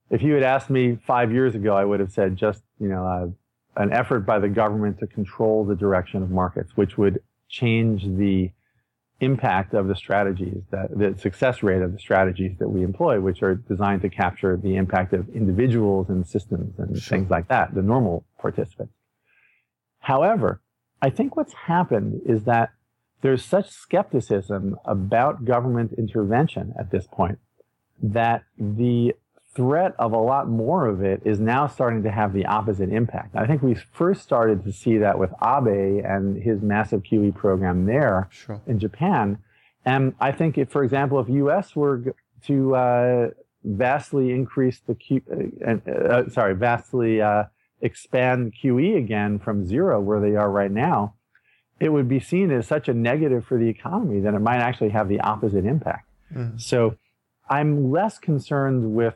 if you had asked me five years ago, I would have said just, you know, uh, an effort by the government to control the direction of markets, which would change the impact of the strategies that the success rate of the strategies that we employ, which are designed to capture the impact of individuals and systems and sure. things like that, the normal participants. However, I think what's happened is that there's such skepticism about government intervention at this point that the threat of a lot more of it is now starting to have the opposite impact. I think we first started to see that with Abe and his massive QE program there sure. in Japan. And I think, if, for example, if U.S. were to uh, vastly increase the Q, uh, uh, sorry, vastly uh, expand QE again from zero where they are right now, it would be seen as such a negative for the economy that it might actually have the opposite impact. Mm. So I'm less concerned with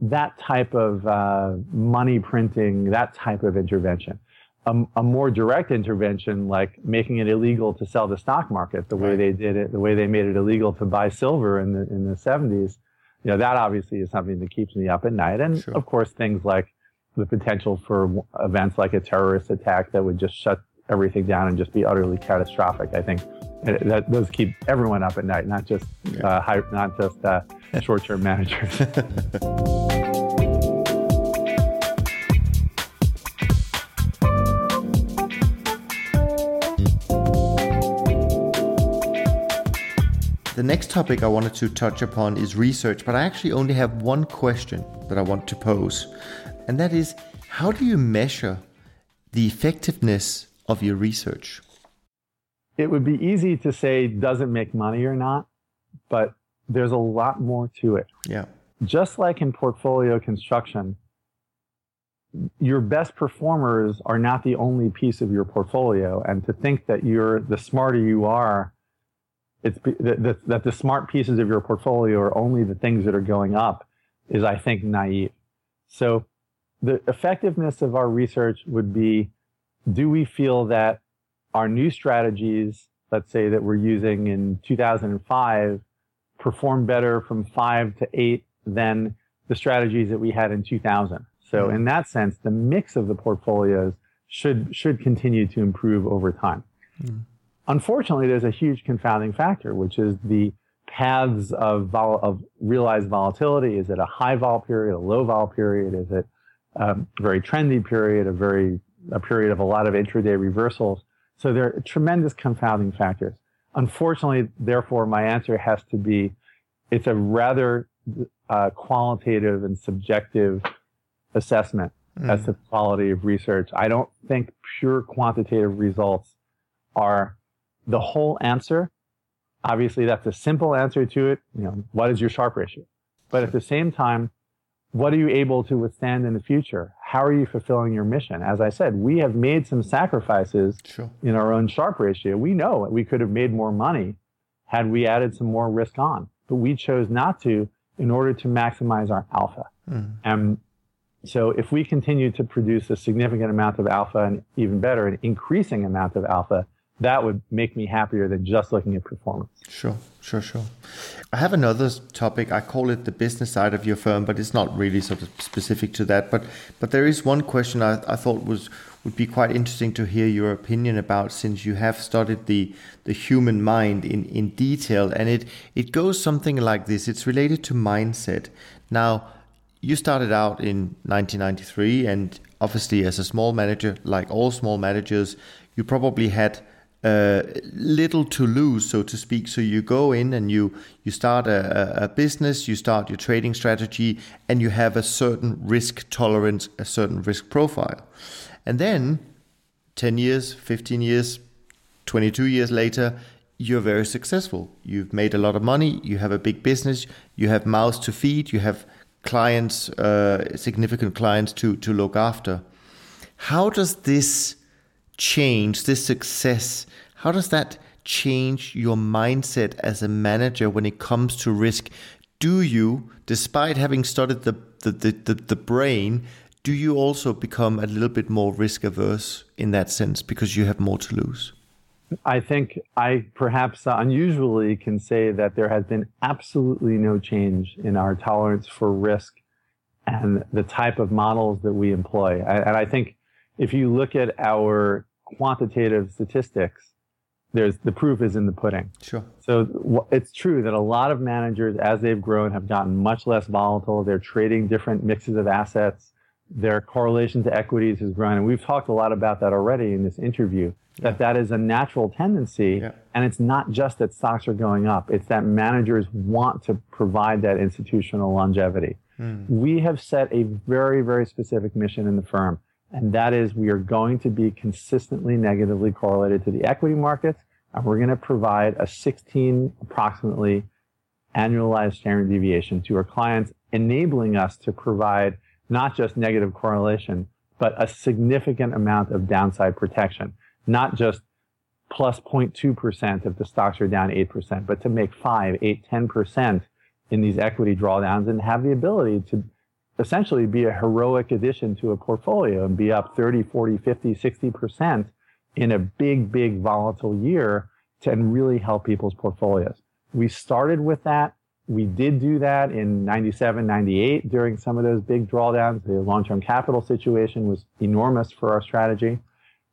that type of uh, money printing, that type of intervention. A, a, more direct intervention, like making it illegal to sell the stock market, the way they did it, the way they made it illegal to buy silver in the in the 70s, you know, that obviously is something that keeps me up at night. And sure. of course, things like the potential for events like a terrorist attack that would just shut everything down and just be utterly catastrophic. I think that those keep everyone up at night, not just uh, high, not just uh, short-term managers. The next topic I wanted to touch upon is research, but I actually only have one question that I want to pose. And that is how do you measure the effectiveness of your research? It would be easy to say, does it make money or not? But there's a lot more to it. Yeah. Just like in portfolio construction, your best performers are not the only piece of your portfolio. And to think that you're the smarter you are, it's that, that the smart pieces of your portfolio are only the things that are going up is, I think, naive. So the effectiveness of our research would be, do we feel that our new strategies, let's say that we're using in 2005, perform better from five to eight than the strategies that we had in 2000. So mm-hmm. in that sense, the mix of the portfolios should should continue to improve over time. Mm-hmm. Unfortunately, there's a huge confounding factor, which is the paths of, vol- of realized volatility. Is it a high vol period, a low vol period? Is it a very trendy period, a very a period of a lot of intraday reversals? So there are tremendous confounding factors. Unfortunately, therefore, my answer has to be it's a rather uh, qualitative and subjective assessment mm. as to the quality of research. I don't think pure quantitative results are the whole answer. Obviously, that's a simple answer to it. You know, what is your Sharpe ratio? But at the same time, what are you able to withstand in the future? How are you fulfilling your mission? As I said, we have made some sacrifices sure. in our own Sharpe ratio. We know we could have made more money had we added some more risk on, but we chose not to in order to maximize our alpha. Mm. And so if we continue to produce a significant amount of alpha and even better, an increasing amount of alpha, that would make me happier than just looking at performance. Sure, sure, sure. I have another topic. I call it the business side of your firm, but it's not really sort of specific to that. But but there is one question I, I thought was would be quite interesting to hear your opinion about since you have studied the the human mind in, in detail and it it goes something like this. It's related to mindset. Now you started out in 1993 and obviously as a small manager like all small managers you probably had uh, little to lose, so to speak. So you go in and you you start a, a, business, you start your trading strategy, and you have a certain risk tolerance, a certain risk profile, and then ten years, fifteen years, twenty two years later. You're very successful. You've made a lot of money. You have a big business. You have mouths to feed. You have clients, uh, significant clients to to look after. How does this change, this success, how does that change your mindset as a manager when it comes to risk? Do you, despite having studied the, the, the, the, the brain, do you also become a little bit more risk averse in that sense because you have more to lose? I think I perhaps unusually can say that there has been absolutely no change in our tolerance for risk and the type of models that we employ. And I think if you look at our quantitative statistics, there's the proof is in the pudding. Sure. So it's true that a lot of managers, as they've grown, have gotten much less volatile. They're trading different mixes of assets. Their correlation to equities has grown, and we've talked a lot about that already in this interview. That that is a natural tendency, yeah. and it's not just that stocks are going up. It's that managers want to provide that institutional longevity. Mm. We have set a very, very specific mission in the firm, and that is we are going to be consistently negatively correlated to the equity markets, and we're going to provide a 16 approximately annualized standard deviation to our clients, enabling us to provide not just negative correlation, but a significant amount of downside protection, not just plus 0.2% if the stocks are down 8%, but to make 5, 8, 10% in these equity drawdowns and have the ability to essentially be a heroic addition to a portfolio and be up 30, 40, 50, 60% in a big, big volatile year to and really help people's portfolios. We started with that. We did do that in 97, 98 during some of those big drawdowns. The long-term capital situation was enormous for our strategy.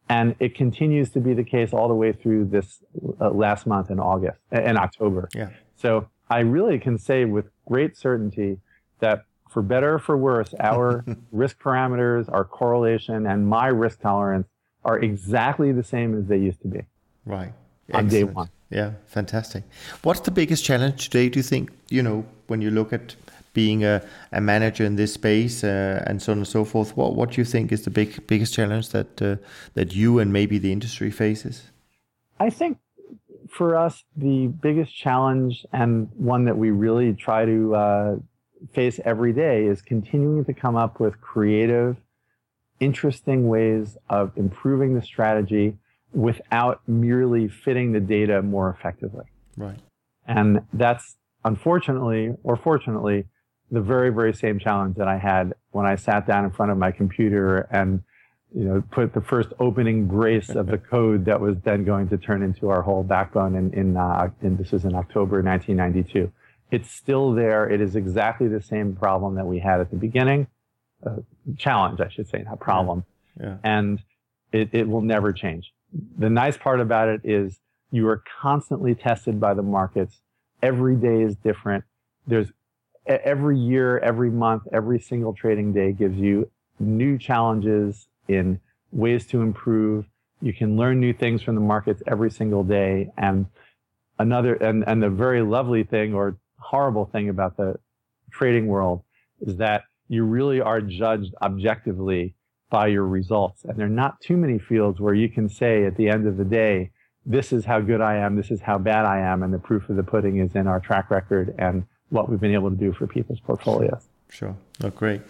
And it continues to be the case all the way through this uh, last month in August and October. Yeah. So I really can say with great certainty that for better or for worse, our risk parameters, our correlation, and my risk tolerance are exactly the same as they used to be. Right. On Excellent. day one. Yeah, fantastic. What's the biggest challenge today, do you think, you know, when you look at being a, a manager in this space uh, and so on and so forth. What what do you think is the big biggest challenge that uh, that you and maybe the industry faces? I think for us the biggest challenge and one that we really try to uh, face every day is continuing to come up with creative, interesting ways of improving the strategy without merely fitting the data more effectively. Right. And that's unfortunately or fortunately the very, very same challenge that I had when I sat down in front of my computer and, you know, put the first opening brace of the code that was then going to turn into our whole backbone in, in, uh, in this was in October 1992. It's still there. It is exactly the same problem that we had at the beginning. Uh, challenge, I should say, not problem. Yeah. Yeah. And it, it will never change. The nice part about it is you are constantly tested by the markets. Every day is different. There's every year, every month, every single trading day gives you new challenges in ways to improve. You can learn new things from the markets every single day. And another, and, and the very lovely thing or horrible thing about the trading world is that you really are judged objectively by your results. And there are not too many fields where you can say at the end of the day, this is how good I am, this is how bad I am, and the proof of the pudding is in our track record and what we've been able to do for people's portfolios. Sure. Oh, great.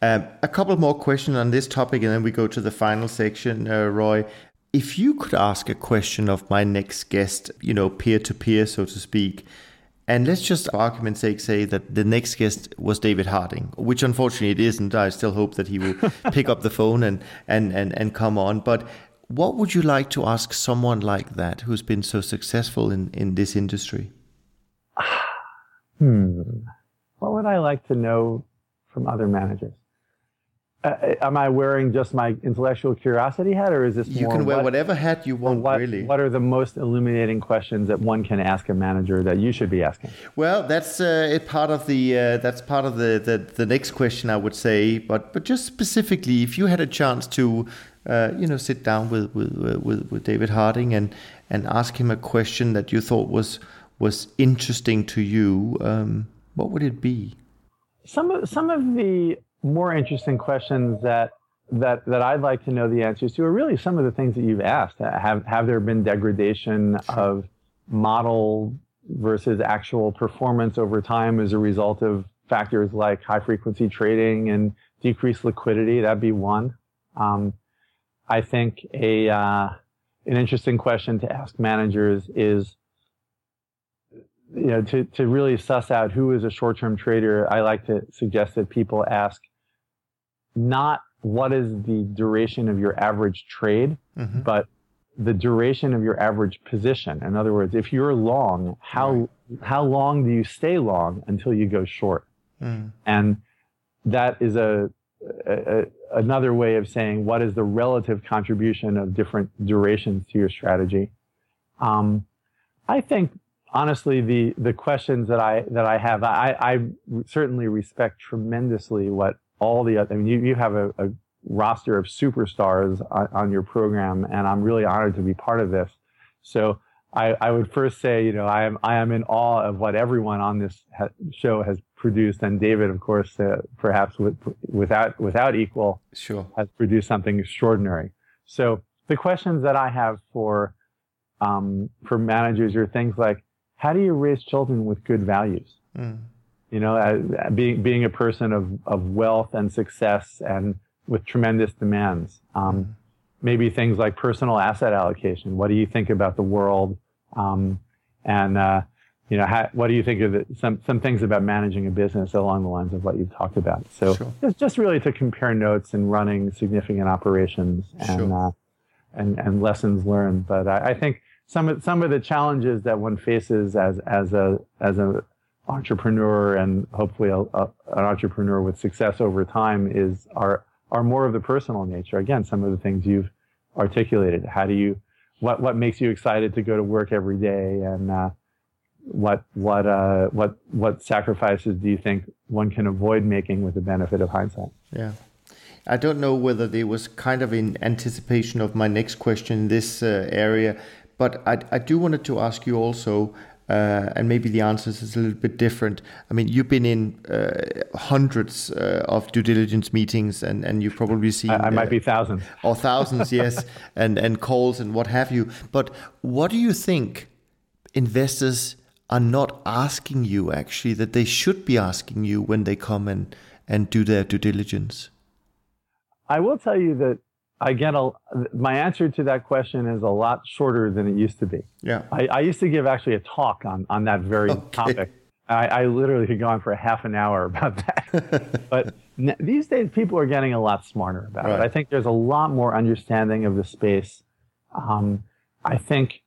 Um, a couple more questions on this topic, and then we go to the final section, uh, Roy. If you could ask a question of my next guest, you know, peer to peer, so to speak, and let's just, for argument's sake, say that the next guest was David Harding, which unfortunately it isn't. I still hope that he will pick up the phone and, and, and, and come on. But what would you like to ask someone like that who's been so successful in, in this industry? hmm, what would I like to know from other managers? Uh, uh, am I wearing just my intellectual curiosity hat, or is this you can wear what, whatever hat you want? What, really. What are the most illuminating questions that one can ask a manager that you should be asking? Well, that's uh, part of the uh, that's part of the, the the next question I would say. But but just specifically, if you had a chance to, uh, you know, sit down with with, with with David Harding and and ask him a question that you thought was was interesting to you, um, what would it be? Some of some of the more interesting questions that that that I'd like to know the answers to are really some of the things that you've asked. Have have there been degradation of model versus actual performance over time as a result of factors like high frequency trading and decreased liquidity? That'd be one. Um, I think a uh, an interesting question to ask managers is you know, to, to really suss out who is a short term trader, I like to suggest that people ask not what is the duration of your average trade, mm-hmm. but the duration of your average position. In other words, if you're long, how right. how long do you stay long until you go short? Mm. And that is a, a, a, another way of saying what is the relative contribution of different durations to your strategy. Um, I think honestly, the the questions that I that I have, I, I certainly respect tremendously what all the other. I mean, you, you have a, a roster of superstars on, on, your program, and I'm really honored to be part of this. So I, I would first say, you know, I am I am in awe of what everyone on this ha- show has produced, and David, of course, uh, perhaps with, without without equal, sure, has produced something extraordinary. So the questions that I have for um, for managers are things like, how do you raise children with good values? Mm. You know, uh, being being a person of of wealth and success and with tremendous demands. Um. Maybe things like personal asset allocation. What do you think about the world? Um, and uh, you know, how, what do you think of? Some some things about managing a business along the lines of what you've talked about. So sure. it's just really to compare notes and running significant operations and sure. uh, and and lessons learned. But I, I, think some of some of the challenges that one faces as as a as an entrepreneur and hopefully a, a, an entrepreneur with success over time is are are more of the personal nature. Again, some of the things you've articulated. How do you what what makes you excited to go to work every day, and uh, what what uh, what what sacrifices do you think one can avoid making with the benefit of hindsight? Yeah. I don't know whether there was kind of in anticipation of my next question in this uh, area, but I, I do wanted to ask you also uh, and maybe the answers is a little bit different. I mean, you've been in uh, hundreds uh, of due diligence meetings, and, and you've probably seen. I, I might be thousands. Or thousands, yes, and, and calls and what have you. But what do you think investors are not asking you actually that they should be asking you when they come and, and do their due diligence? I will tell you that I get a, my answer to that question is a lot shorter than it used to be. Yeah. I, I used to give actually a talk on, on that very okay. topic. I, I, literally could go on for a half an hour about that. but n- these days, people are getting a lot smarter about right. it. I think there's a lot more understanding of the space. Um, I think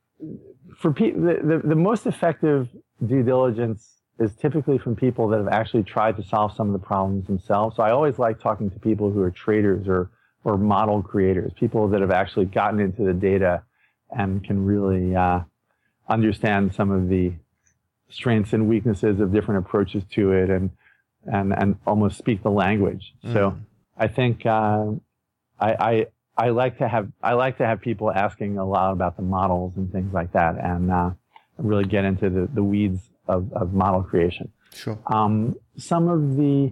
for people, the, the, the most effective due diligence is typically from people that have actually tried to solve some of the problems themselves. So I always like talking to people who are traders or or model creators, people that have actually gotten into the data and can really uh, understand some of the strengths and weaknesses of different approaches to it and and and almost speak the language. Mm. So I think uh, I, I I like to have I like to have people asking a lot about the models and things like that, and uh, really get into the, the weeds of, of model creation. Sure. Um, some of the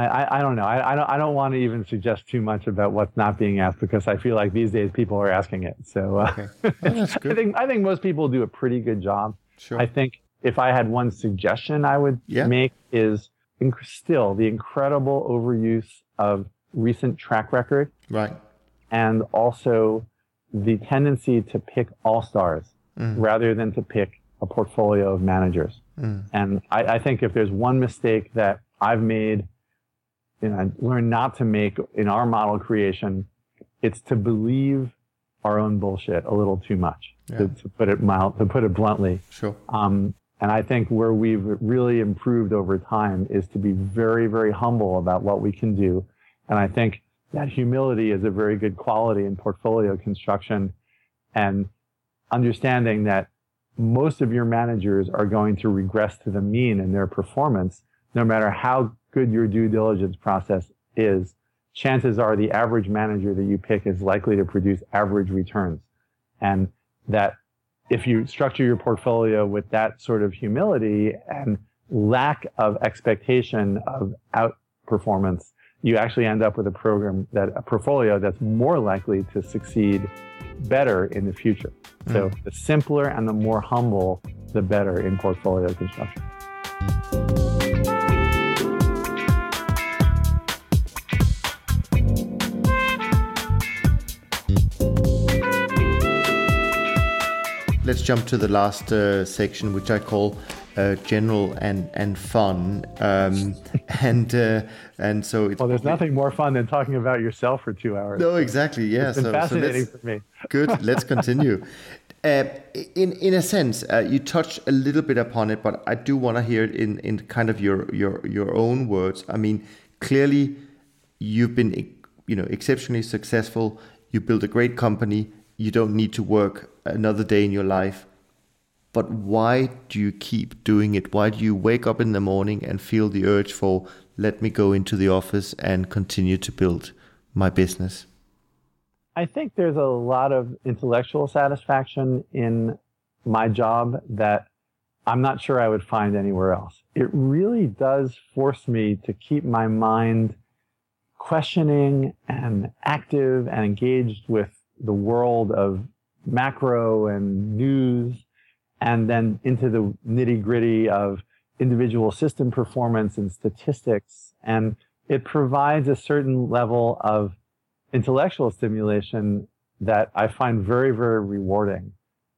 I, I, I, don't know. I, I, don't, I don't want to even suggest too much about what's not being asked because I feel like these days people are asking it. So uh, okay. oh, I think I think most people do a pretty good job. Sure. I think if I had one suggestion I would yeah. make is inc- still the incredible overuse of recent track record. Right. And also the tendency to pick all stars mm. rather than to pick a portfolio of managers. Mm. And I, I think if there's one mistake that I've made you know, learn not to make in our model creation, it's to believe our own bullshit a little too much, yeah. to, to, put it mild, to put it bluntly. Sure. Um, and I think where we've really improved over time is to be very, very humble about what we can do. And I think that humility is a very good quality in portfolio construction and understanding that most of your managers are going to regress to the mean in their performance, no matter how good your due diligence process is, chances are the average manager that you pick is likely to produce average returns. And that if you structure your portfolio with that sort of humility and lack of expectation of outperformance, you actually end up with a program that a portfolio that's more likely to succeed better in the future. Mm. So the simpler and the more humble, the better in portfolio construction. Let's jump to the last uh, section, which I call uh, general and and fun. Um, and uh, and so well, there's nothing more fun than talking about yourself for two hours. No, exactly. Yeah, it's been so, fascinating so for me. good. Let's continue. Uh, in in a sense, uh, you touched a little bit upon it, but I do want to hear it in in kind of your your your own words. I mean, clearly, you've been you know exceptionally successful. You built a great company. You don't need to work another day in your life. But why do you keep doing it? Why do you wake up in the morning and feel the urge for, let me go into the office and continue to build my business? I think there's a lot of intellectual satisfaction in my job that I'm not sure I would find anywhere else. It really does force me to keep my mind questioning and active and engaged with the world of macro and news and then into the nitty gritty of individual system performance and statistics. And it provides a certain level of intellectual stimulation that I find very, very rewarding.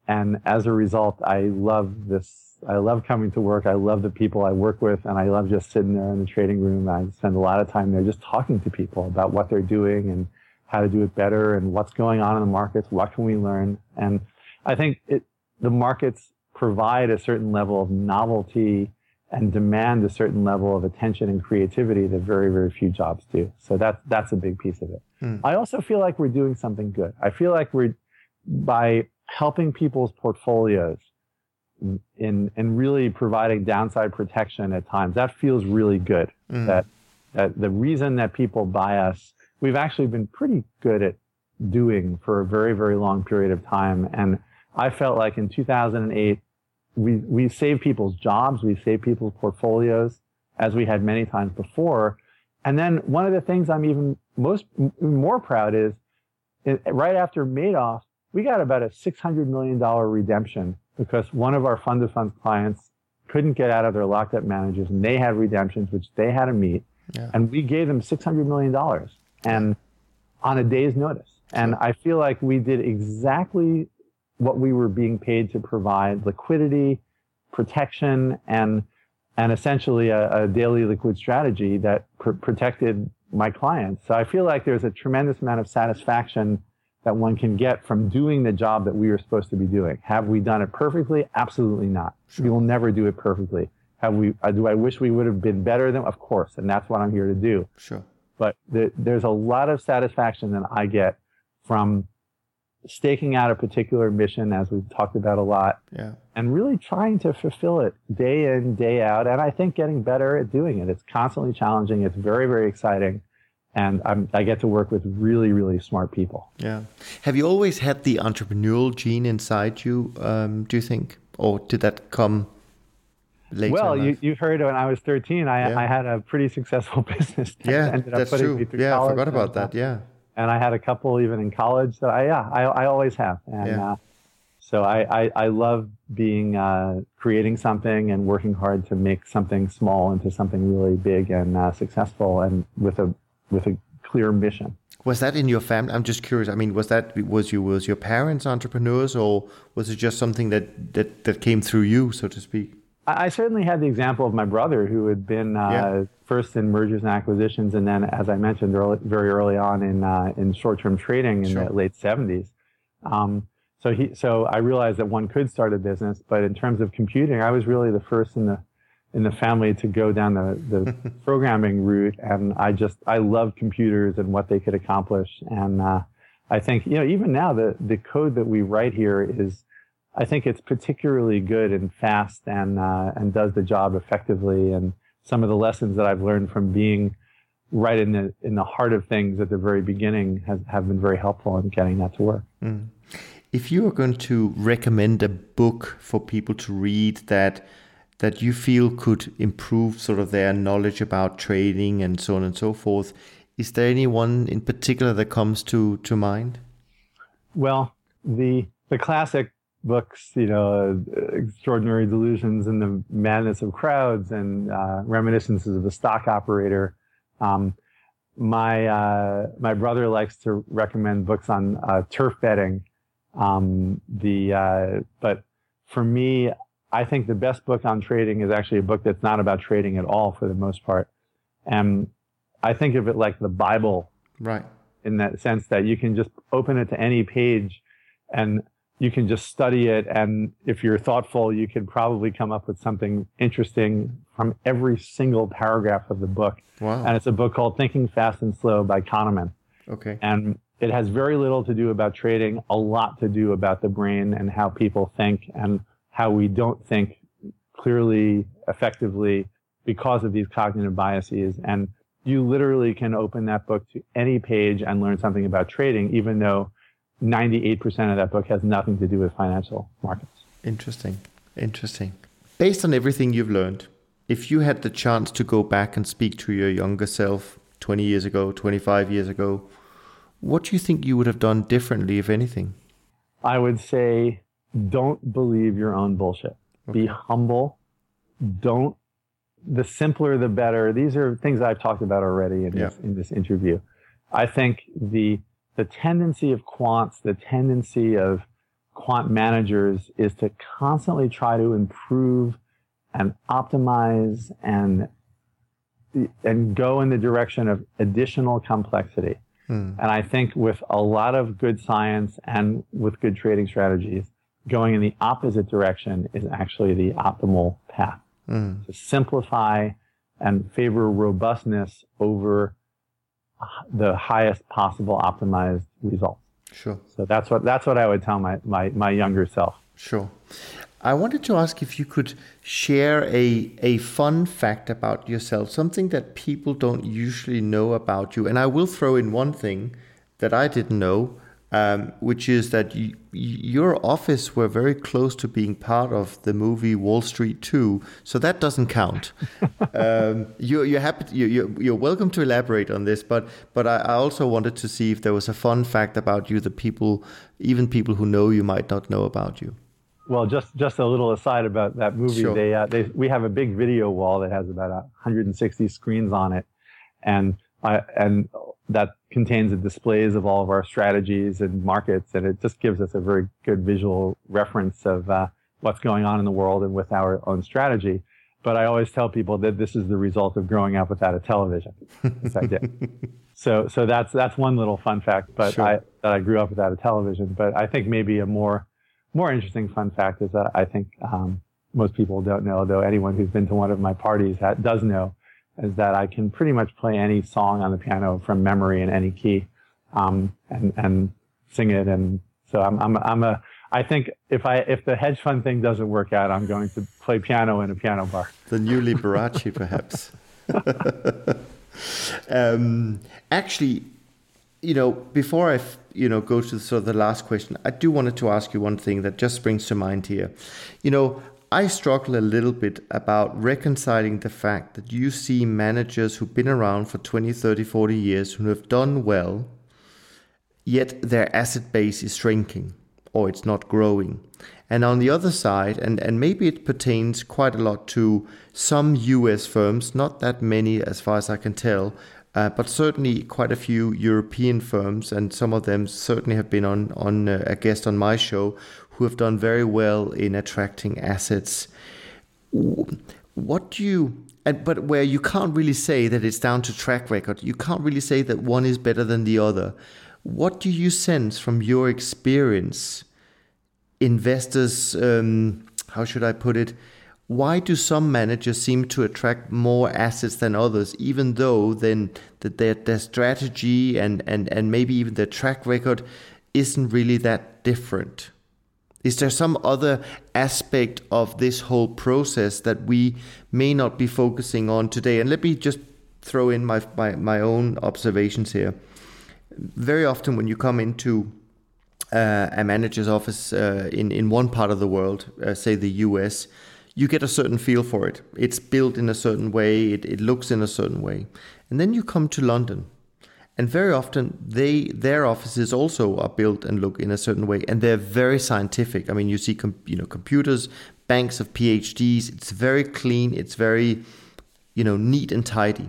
And as a result, I love this. I love coming to work. I love the people I work with, and I love just sitting there in the trading room. I spend a lot of time there just talking to people about what they're doing and how to do it better and what's going on in the markets. What can we learn? And I think it, the markets provide a certain level of novelty and demand a certain level of attention and creativity that very, very few jobs do. So that's that's a big piece of it. Hmm. I also feel like we're doing something good. I feel like we're by helping people's portfolios in and really providing downside protection at times. That feels really good. Mm. That that the reason that people buy us, we've actually been pretty good at doing for a very very long period of time. And I felt like in 2008 we we saved people's jobs, we saved people's portfolios as we had many times before. And then one of the things I'm even most more proud is right after Madoff, we got about a $600 million redemption because one of our fund of funds clients couldn't get out of their locked up managers and they had redemptions, which they had to meet. Yeah. And we gave them $600 million and on a day's notice. And I feel like we did exactly what we were being paid to provide liquidity, protection, and and essentially a, a daily liquid strategy that pr- protected my clients. So I feel like there's a tremendous amount of satisfaction that one can get from doing the job that we were supposed to be doing. Have we done it perfectly? Absolutely not. Sure. We will never do it perfectly. Have we? Uh, do I wish we would have been better than? Of course, and that's what I'm here to do. Sure. But the, there's a lot of satisfaction that I get from staking out a particular mission, as we've talked about a lot, yeah. and really trying to fulfill it day in, day out. And I think getting better at doing it. It's constantly challenging. It's very, very exciting. And I'm, I get to work with really, really smart people. Yeah. Have you always had the entrepreneurial gene inside you, um, do you think? Or did that come later? Well, you, you heard when I was 13, I, yeah. I had a pretty successful business. That yeah, that's true. Yeah, I forgot about that. Yeah and I had a couple even in college that I yeah I, I always have and yeah. uh, so I, I, I love being uh, creating something and working hard to make something small into something really big and uh, successful and with a with a clear mission. Was that in your family? I'm just curious. I mean, was that was you was your parents entrepreneurs or was it just something that that that came through you, so to speak? I certainly had the example of my brother who had been uh, yeah. first in mergers and acquisitions, and then, as I mentioned early, very early on in uh, in short-term trading in sure. the late '70s. Um, so he, so I realized that one could start a business, but in terms of computing, I was really the first in the in the family to go down the, the programming route, and I just I loved computers and what they could accomplish, and uh, I think you know even now the the code that we write here is I think it's particularly good and fast and uh, and does the job effectively. And some of the lessons that I've learned from being right in the in the heart of things at the very beginning has have been very helpful in getting that to work. Mm. If you are going to recommend a book for people to read that that you feel could improve sort of their knowledge about trading and so on and so forth, is there anyone in particular that comes to to mind? Well, the the classic books, you know, Extraordinary Delusions and the Madness of Crowds and uh, Reminiscences of a Stock Operator. Um, my uh, my brother likes to recommend books on uh, turf betting. Um, the uh, but for me, I think the best book on trading is actually a book that's not about trading at all for the most part, and I think of it like the Bible, right? In that sense that you can just open it to any page and you can just study it. And if you're thoughtful, you can probably come up with something interesting from every single paragraph of the book. Wow. And it's a book called Thinking Fast and Slow by Kahneman. Okay. And it has very little to do about trading, a lot to do about the brain and how people think and how we don't think clearly, effectively because of these cognitive biases. And you literally can open that book to any page and learn something about trading, even though 98% of that book has nothing to do with financial markets. Interesting. Interesting. Based on everything you've learned, if you had the chance to go back and speak to your younger self 20 years ago, 25 years ago, what do you think you would have done differently, if anything? I would say don't believe your own bullshit. Okay. Be humble. Don't the simpler the better. These are things I've talked about already in, yeah. this, in this interview. I think the the tendency of quants, the tendency of quant managers is to constantly try to improve and optimize and and go in the direction of additional complexity. Hmm. And I think with a lot of good science and with good trading strategies, going in the opposite direction is actually the optimal path. Mm. To simplify and favor robustness over the highest possible optimized results. Sure. So that's what that's what I would tell my my, my younger self. Sure. I wanted to ask if you could share a a fun fact about yourself, something that people don't usually know about you. And I will throw in one thing that I didn't know, um, which is that you, your office were very close to being part of the movie Wall Street 2, so that doesn't count. um, you, you're happy. To, you, you're welcome to elaborate on this, but but I, I, also wanted to see if there was a fun fact about you that people, even people who know you, might not know about you. Well, just just a little aside about that movie. Sure. They, uh, they we have a big video wall that has about 160 screens on it, and I, and that contains the displays of all of our strategies and markets, and it just gives us a very good visual reference of uh, what's going on in the world and with our own strategy. But I always tell people that this is the result of growing up without a television. yes, I did. So, so that's that's one little fun fact. But sure. I that I grew up without a television. But I think maybe a more more interesting fun fact is that I think um, most people don't know, though anyone who's been to one of my parties does know, is that I can pretty much play any song on the piano from memory in any key, um, and and sing it. And so I'm I'm I'm a I think if I if the hedge fund thing doesn't work out, I'm going to play piano in a piano bar. The new Liberace, perhaps. um, actually, you know, before I you know go to sort of the last question, I do wanted to ask you one thing that just springs to mind here. You know, I struggle a little bit about reconciling the fact that you see managers who've been around for 20, 30, 40 years who have done well, yet their asset base is shrinking or it's not growing. And on the other side, and, and maybe it pertains quite a lot to some US firms, not that many as far as I can tell, uh, but certainly quite a few European firms, and some of them certainly have been on, on uh, a guest on my show, who have done very well in attracting assets. What do you, and, but where you can't really say that it's down to track record, you can't really say that one is better than the other. What do you sense from your experience? Investors, um, how should I put it? Why do some managers seem to attract more assets than others, even though then that their, their strategy and, and, and maybe even their track record isn't really that different? Is there some other aspect of this whole process that we may not be focusing on today? And let me just throw in my, my, my own observations here. Very often, when you come into uh, a manager's office uh, in, in one part of the world, uh, say the US, you get a certain feel for it. It's built in a certain way, it, it looks in a certain way. And then you come to London and very often they their offices also are built and look in a certain way and they're very scientific. I mean you see com- you know computers banks of phds it's very clean it's very you know neat and tidy.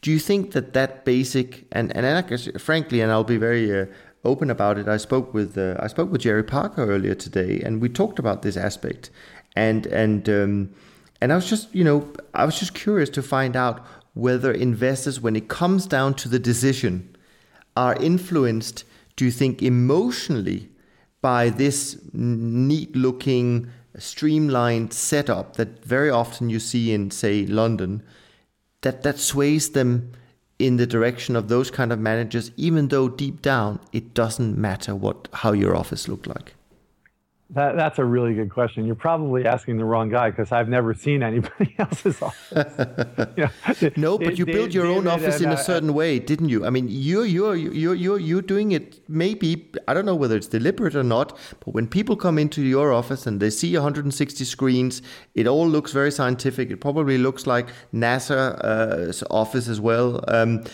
Do you think that that basic and and guess, frankly and i'll be very uh, open about it i spoke with uh, i spoke with jerry parker earlier today and we talked about this aspect. And and um, and i was just you know i was just curious to find out whether investors, when it comes down to the decision, are influenced, do you think, emotionally by this neat looking, streamlined setup that very often you see in, say, London, that, that sways them in the direction of those kind of managers, even though deep down it doesn't matter what how your office looked like? That, that's a really good question. You're probably asking the wrong guy because I've never seen anybody else's office. you know, no, but you built your own office in a uh, certain way, didn't you? I mean, you're you're you're you're you're doing it. Maybe I don't know whether it's deliberate or not, but when people come into your office and they see 160 screens, it all looks very scientific. It probably looks like NASA's uh, office as well. Um,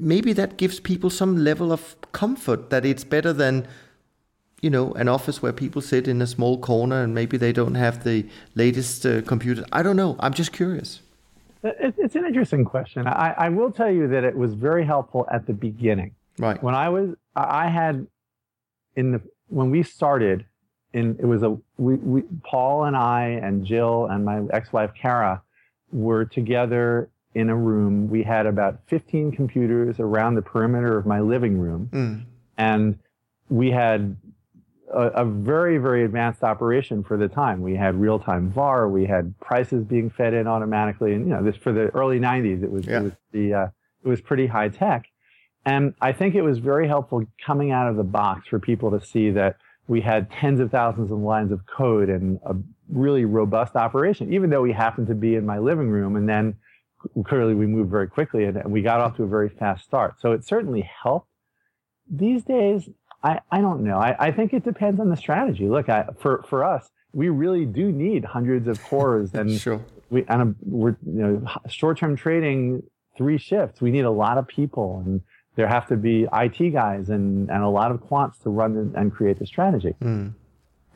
maybe that gives people some level of comfort that it's better than you know, an office where people sit in a small corner and maybe they don't have the latest uh, computer? I don't know. I'm just curious. It's an interesting question. I, I, will tell you that it was very helpful at the beginning. Right. When I was, I had in the when we started, in it was a we, we Paul and I and Jill and my ex-wife Kara were together in a room. We had about 15 computers around the perimeter of my living room, mm. and we had a, a, very, very advanced operation for the time. We had real-time VAR. We had prices being fed in automatically, and you know, this for the early '90s, it was, yeah. it was the uh, it was pretty high tech. And I think it was very helpful coming out of the box for people to see that we had tens of thousands of lines of code and a really robust operation, even though we happened to be in my living room. And then clearly we moved very quickly and we got off to a very fast start. So it certainly helped. These days, I, I don't know. I, I think it depends on the strategy. Look, I, for, for us, we really do need hundreds of cores and sure. we and a, we're you know short-term trading three shifts. We need a lot of people and there have to be IT guys and, and a lot of quants to run and create the strategy. Mm.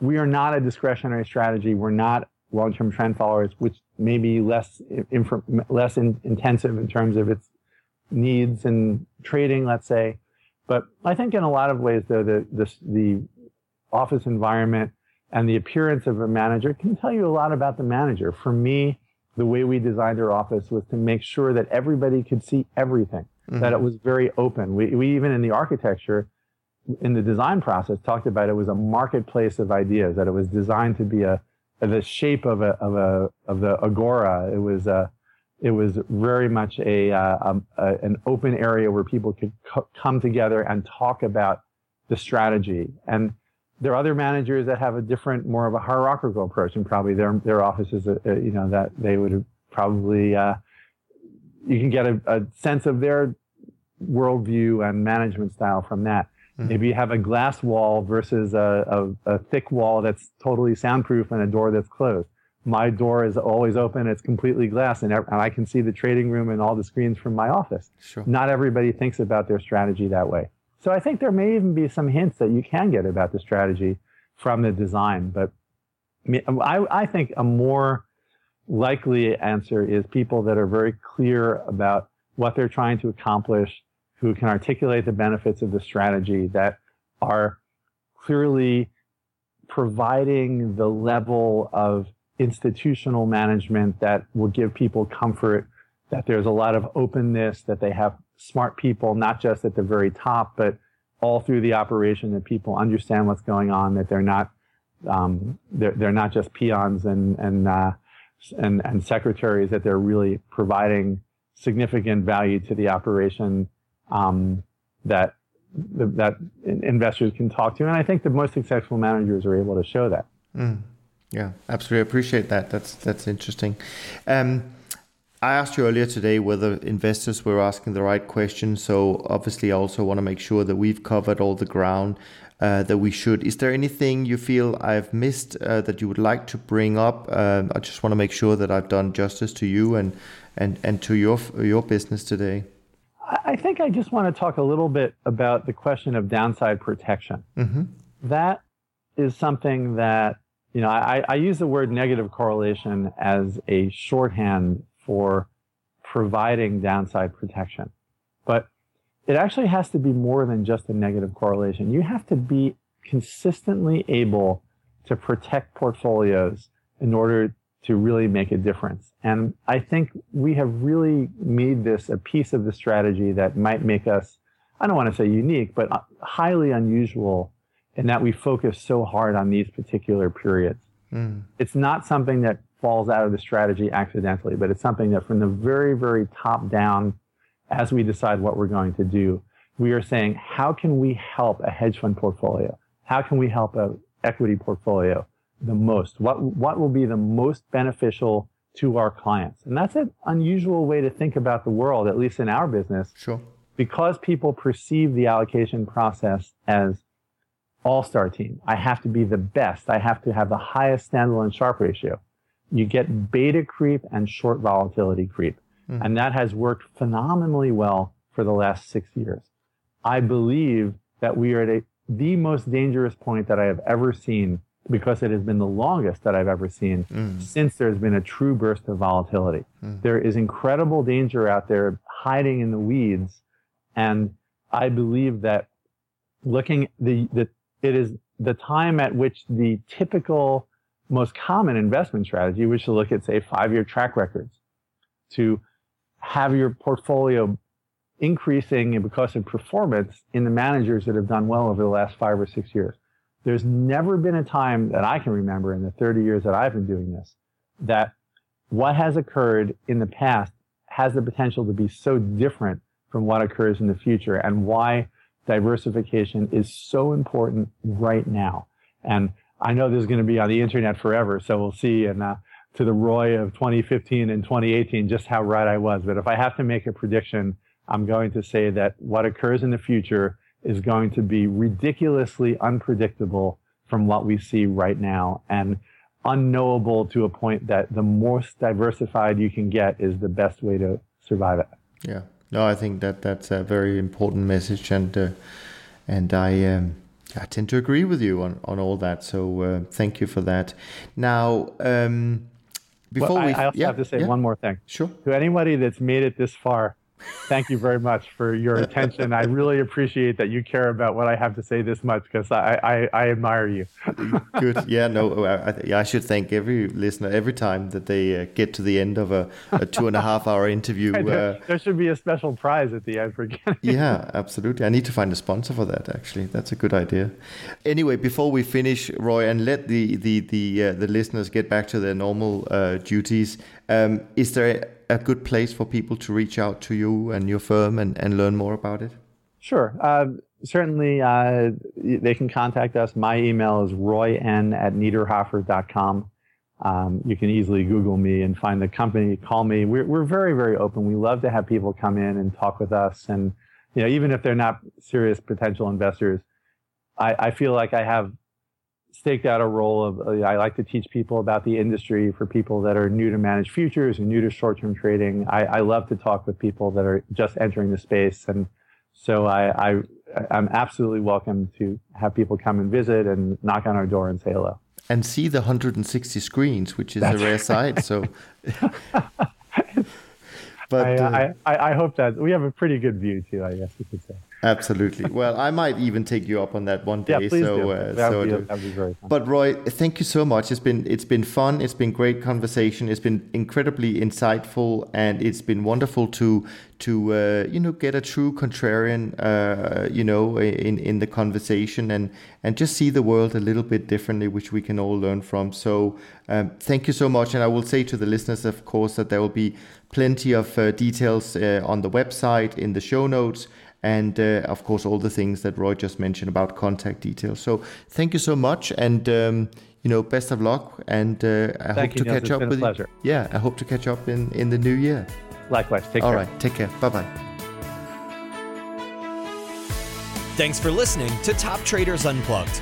We are not a discretionary strategy. We're not long-term trend followers, which may be less inf- less in, intensive in terms of its needs and trading, let's say. But I think in a lot of ways, though, the, the, the office environment and the appearance of a manager can tell you a lot about the manager. For me, the way we designed our office was to make sure that everybody could see everything, mm-hmm. that it was very open. We, we even in the architecture, in the design process, talked about it was a marketplace of ideas, that it was designed to be a, the shape of a, of a, of the agora. It was a, it was very much a, uh, um, a an open area where people could co- come together and talk about the strategy. And there are other managers that have a different, more of a hierarchical approach, and probably their their offices, uh, uh you know, that they would probably uh, you can get a, a, sense of their worldview and management style from that. Mm-hmm. Maybe you have a glass wall versus a, a, a thick wall that's totally soundproof and a door that's closed my door is always open. It's completely glass, and, and I can see the trading room and all the screens from my office. Sure. Not everybody thinks about their strategy that way. So I think there may even be some hints that you can get about the strategy from the design. But I, I think a more likely answer is people that are very clear about what they're trying to accomplish, who can articulate the benefits of the strategy, that are clearly providing the level of institutional management that will give people comfort that there's a lot of openness, that they have smart people, not just at the very top, but all through the operation, that people understand what's going on, that they're not um, they're, they're not just peons and and, uh, and and secretaries, that they're really providing significant value to the operation um, that that investors can talk to. And I think the most successful managers are able to show that. Mm. Yeah, absolutely. I appreciate that. That's that's interesting. Um, I asked you earlier today whether investors were asking the right questions. So obviously, I also want to make sure that we've covered all the ground uh, that we should. Is there anything you feel I've missed uh, that you would like to bring up? Um, I just want to make sure that I've done justice to you and and and to your your business today. I think I just want to talk a little bit about the question of downside protection. Mm-hmm. That is something that you know, I, I use the word negative correlation as a shorthand for providing downside protection. But it actually has to be more than just a negative correlation. You have to be consistently able to protect portfolios in order to really make a difference. And I think we have really made this a piece of the strategy that might make us, I don't want to say unique, but highly unusual and that we focus so hard on these particular periods. Mm. It's not something that falls out of the strategy accidentally, but it's something that from the very, very top down, as we decide what we're going to do, we are saying, how can we help a hedge fund portfolio? How can we help a equity portfolio the most? What, what will be the most beneficial to our clients? And that's an unusual way to think about the world, at least in our business. Sure. Because people perceive the allocation process as all-star team. I have to be the best. I have to have the highest standalone Sharpe ratio. You get beta creep and short volatility creep. Mm. And that has worked phenomenally well for the last six years. I believe that we are at a, the most dangerous point that I have ever seen because it has been the longest that I've ever seen mm. since there's been a true burst of volatility. Mm. There is incredible danger out there hiding in the weeds. And I believe that looking the, the it is the time at which the typical most common investment strategy, which to look at, say, five-year track records, to have your portfolio increasing because of performance in the managers that have done well over the last five or six years. There's never been a time that I can remember in the 30 years that I've been doing this that what has occurred in the past has the potential to be so different from what occurs in the future and why diversification is so important right now. And I know this is going to be on the internet forever, so we'll see. And uh, to the Roy of 2015 and 2018, just how right I was. But if I have to make a prediction, I'm going to say that what occurs in the future is going to be ridiculously unpredictable from what we see right now and unknowable to a point that the most diversified you can get is the best way to survive it. Yeah. No, I think that that's a very important message, and uh, and I um, I tend to agree with you on, on all that. So uh, thank you for that. Now, um, before well, we, I, also yeah, have to say yeah. one more thing. Sure. To anybody that's made it this far, thank you very much for your attention. I really appreciate that you care about what I have to say this much because I, I, I, admire you. Good. Yeah, no, I, I, should thank every listener every time that they uh, get to the end of a, a, two and a half hour interview. Uh, there should be a special prize at the end for getting Yeah, absolutely. I need to find a sponsor for that, actually. That's a good idea. Anyway, before we finish, Roy, and let the, the, the, uh, the listeners get back to their normal uh, duties, um, is there a good place for people to reach out to you and your firm and, and learn more about it? Sure. Uh, certainly, uh, they can contact us. My email is royn at niederhoffer.com. Um, you can easily Google me and find the company, call me. We're, we're very, very open. We love to have people come in and talk with us. And, you know, even if they're not serious potential investors, I, I feel like I have staked out a role of uh, I like to teach people about the industry for people that are new to managed futures and new to short-term trading. I, I love to talk with people that are just entering the space, and so I, I I'm absolutely welcome to have people come and visit and knock on our door and say hello. And see the 160 screens, which is That's a rare sight. So. but I, uh, I, I hope that we have a pretty good view too. I guess you could say. Absolutely. Well, I might even take you up on that one day. Yeah, please so, do. Uh, that so would be, be very fun. But Roy, thank you so much. It's been it's been fun. It's been great conversation. It's been incredibly insightful, and it's been wonderful to to uh, you know get a true contrarian uh, you know in in the conversation and and just see the world a little bit differently, which we can all learn from. So um, thank you so much, and I will say to the listeners, of course, that there will be plenty of uh, details uh, on the website in the show notes and uh, of course all the things that Roy just mentioned about contact details. So thank you so much, and um, you know, best of luck, and uh, I thank hope you, to Niels. catch up with you. Yeah, I hope to catch up in in the new year. Likewise. Take all care. All right. Take care. Bye bye. Thanks for listening to Top Traders Unplugged.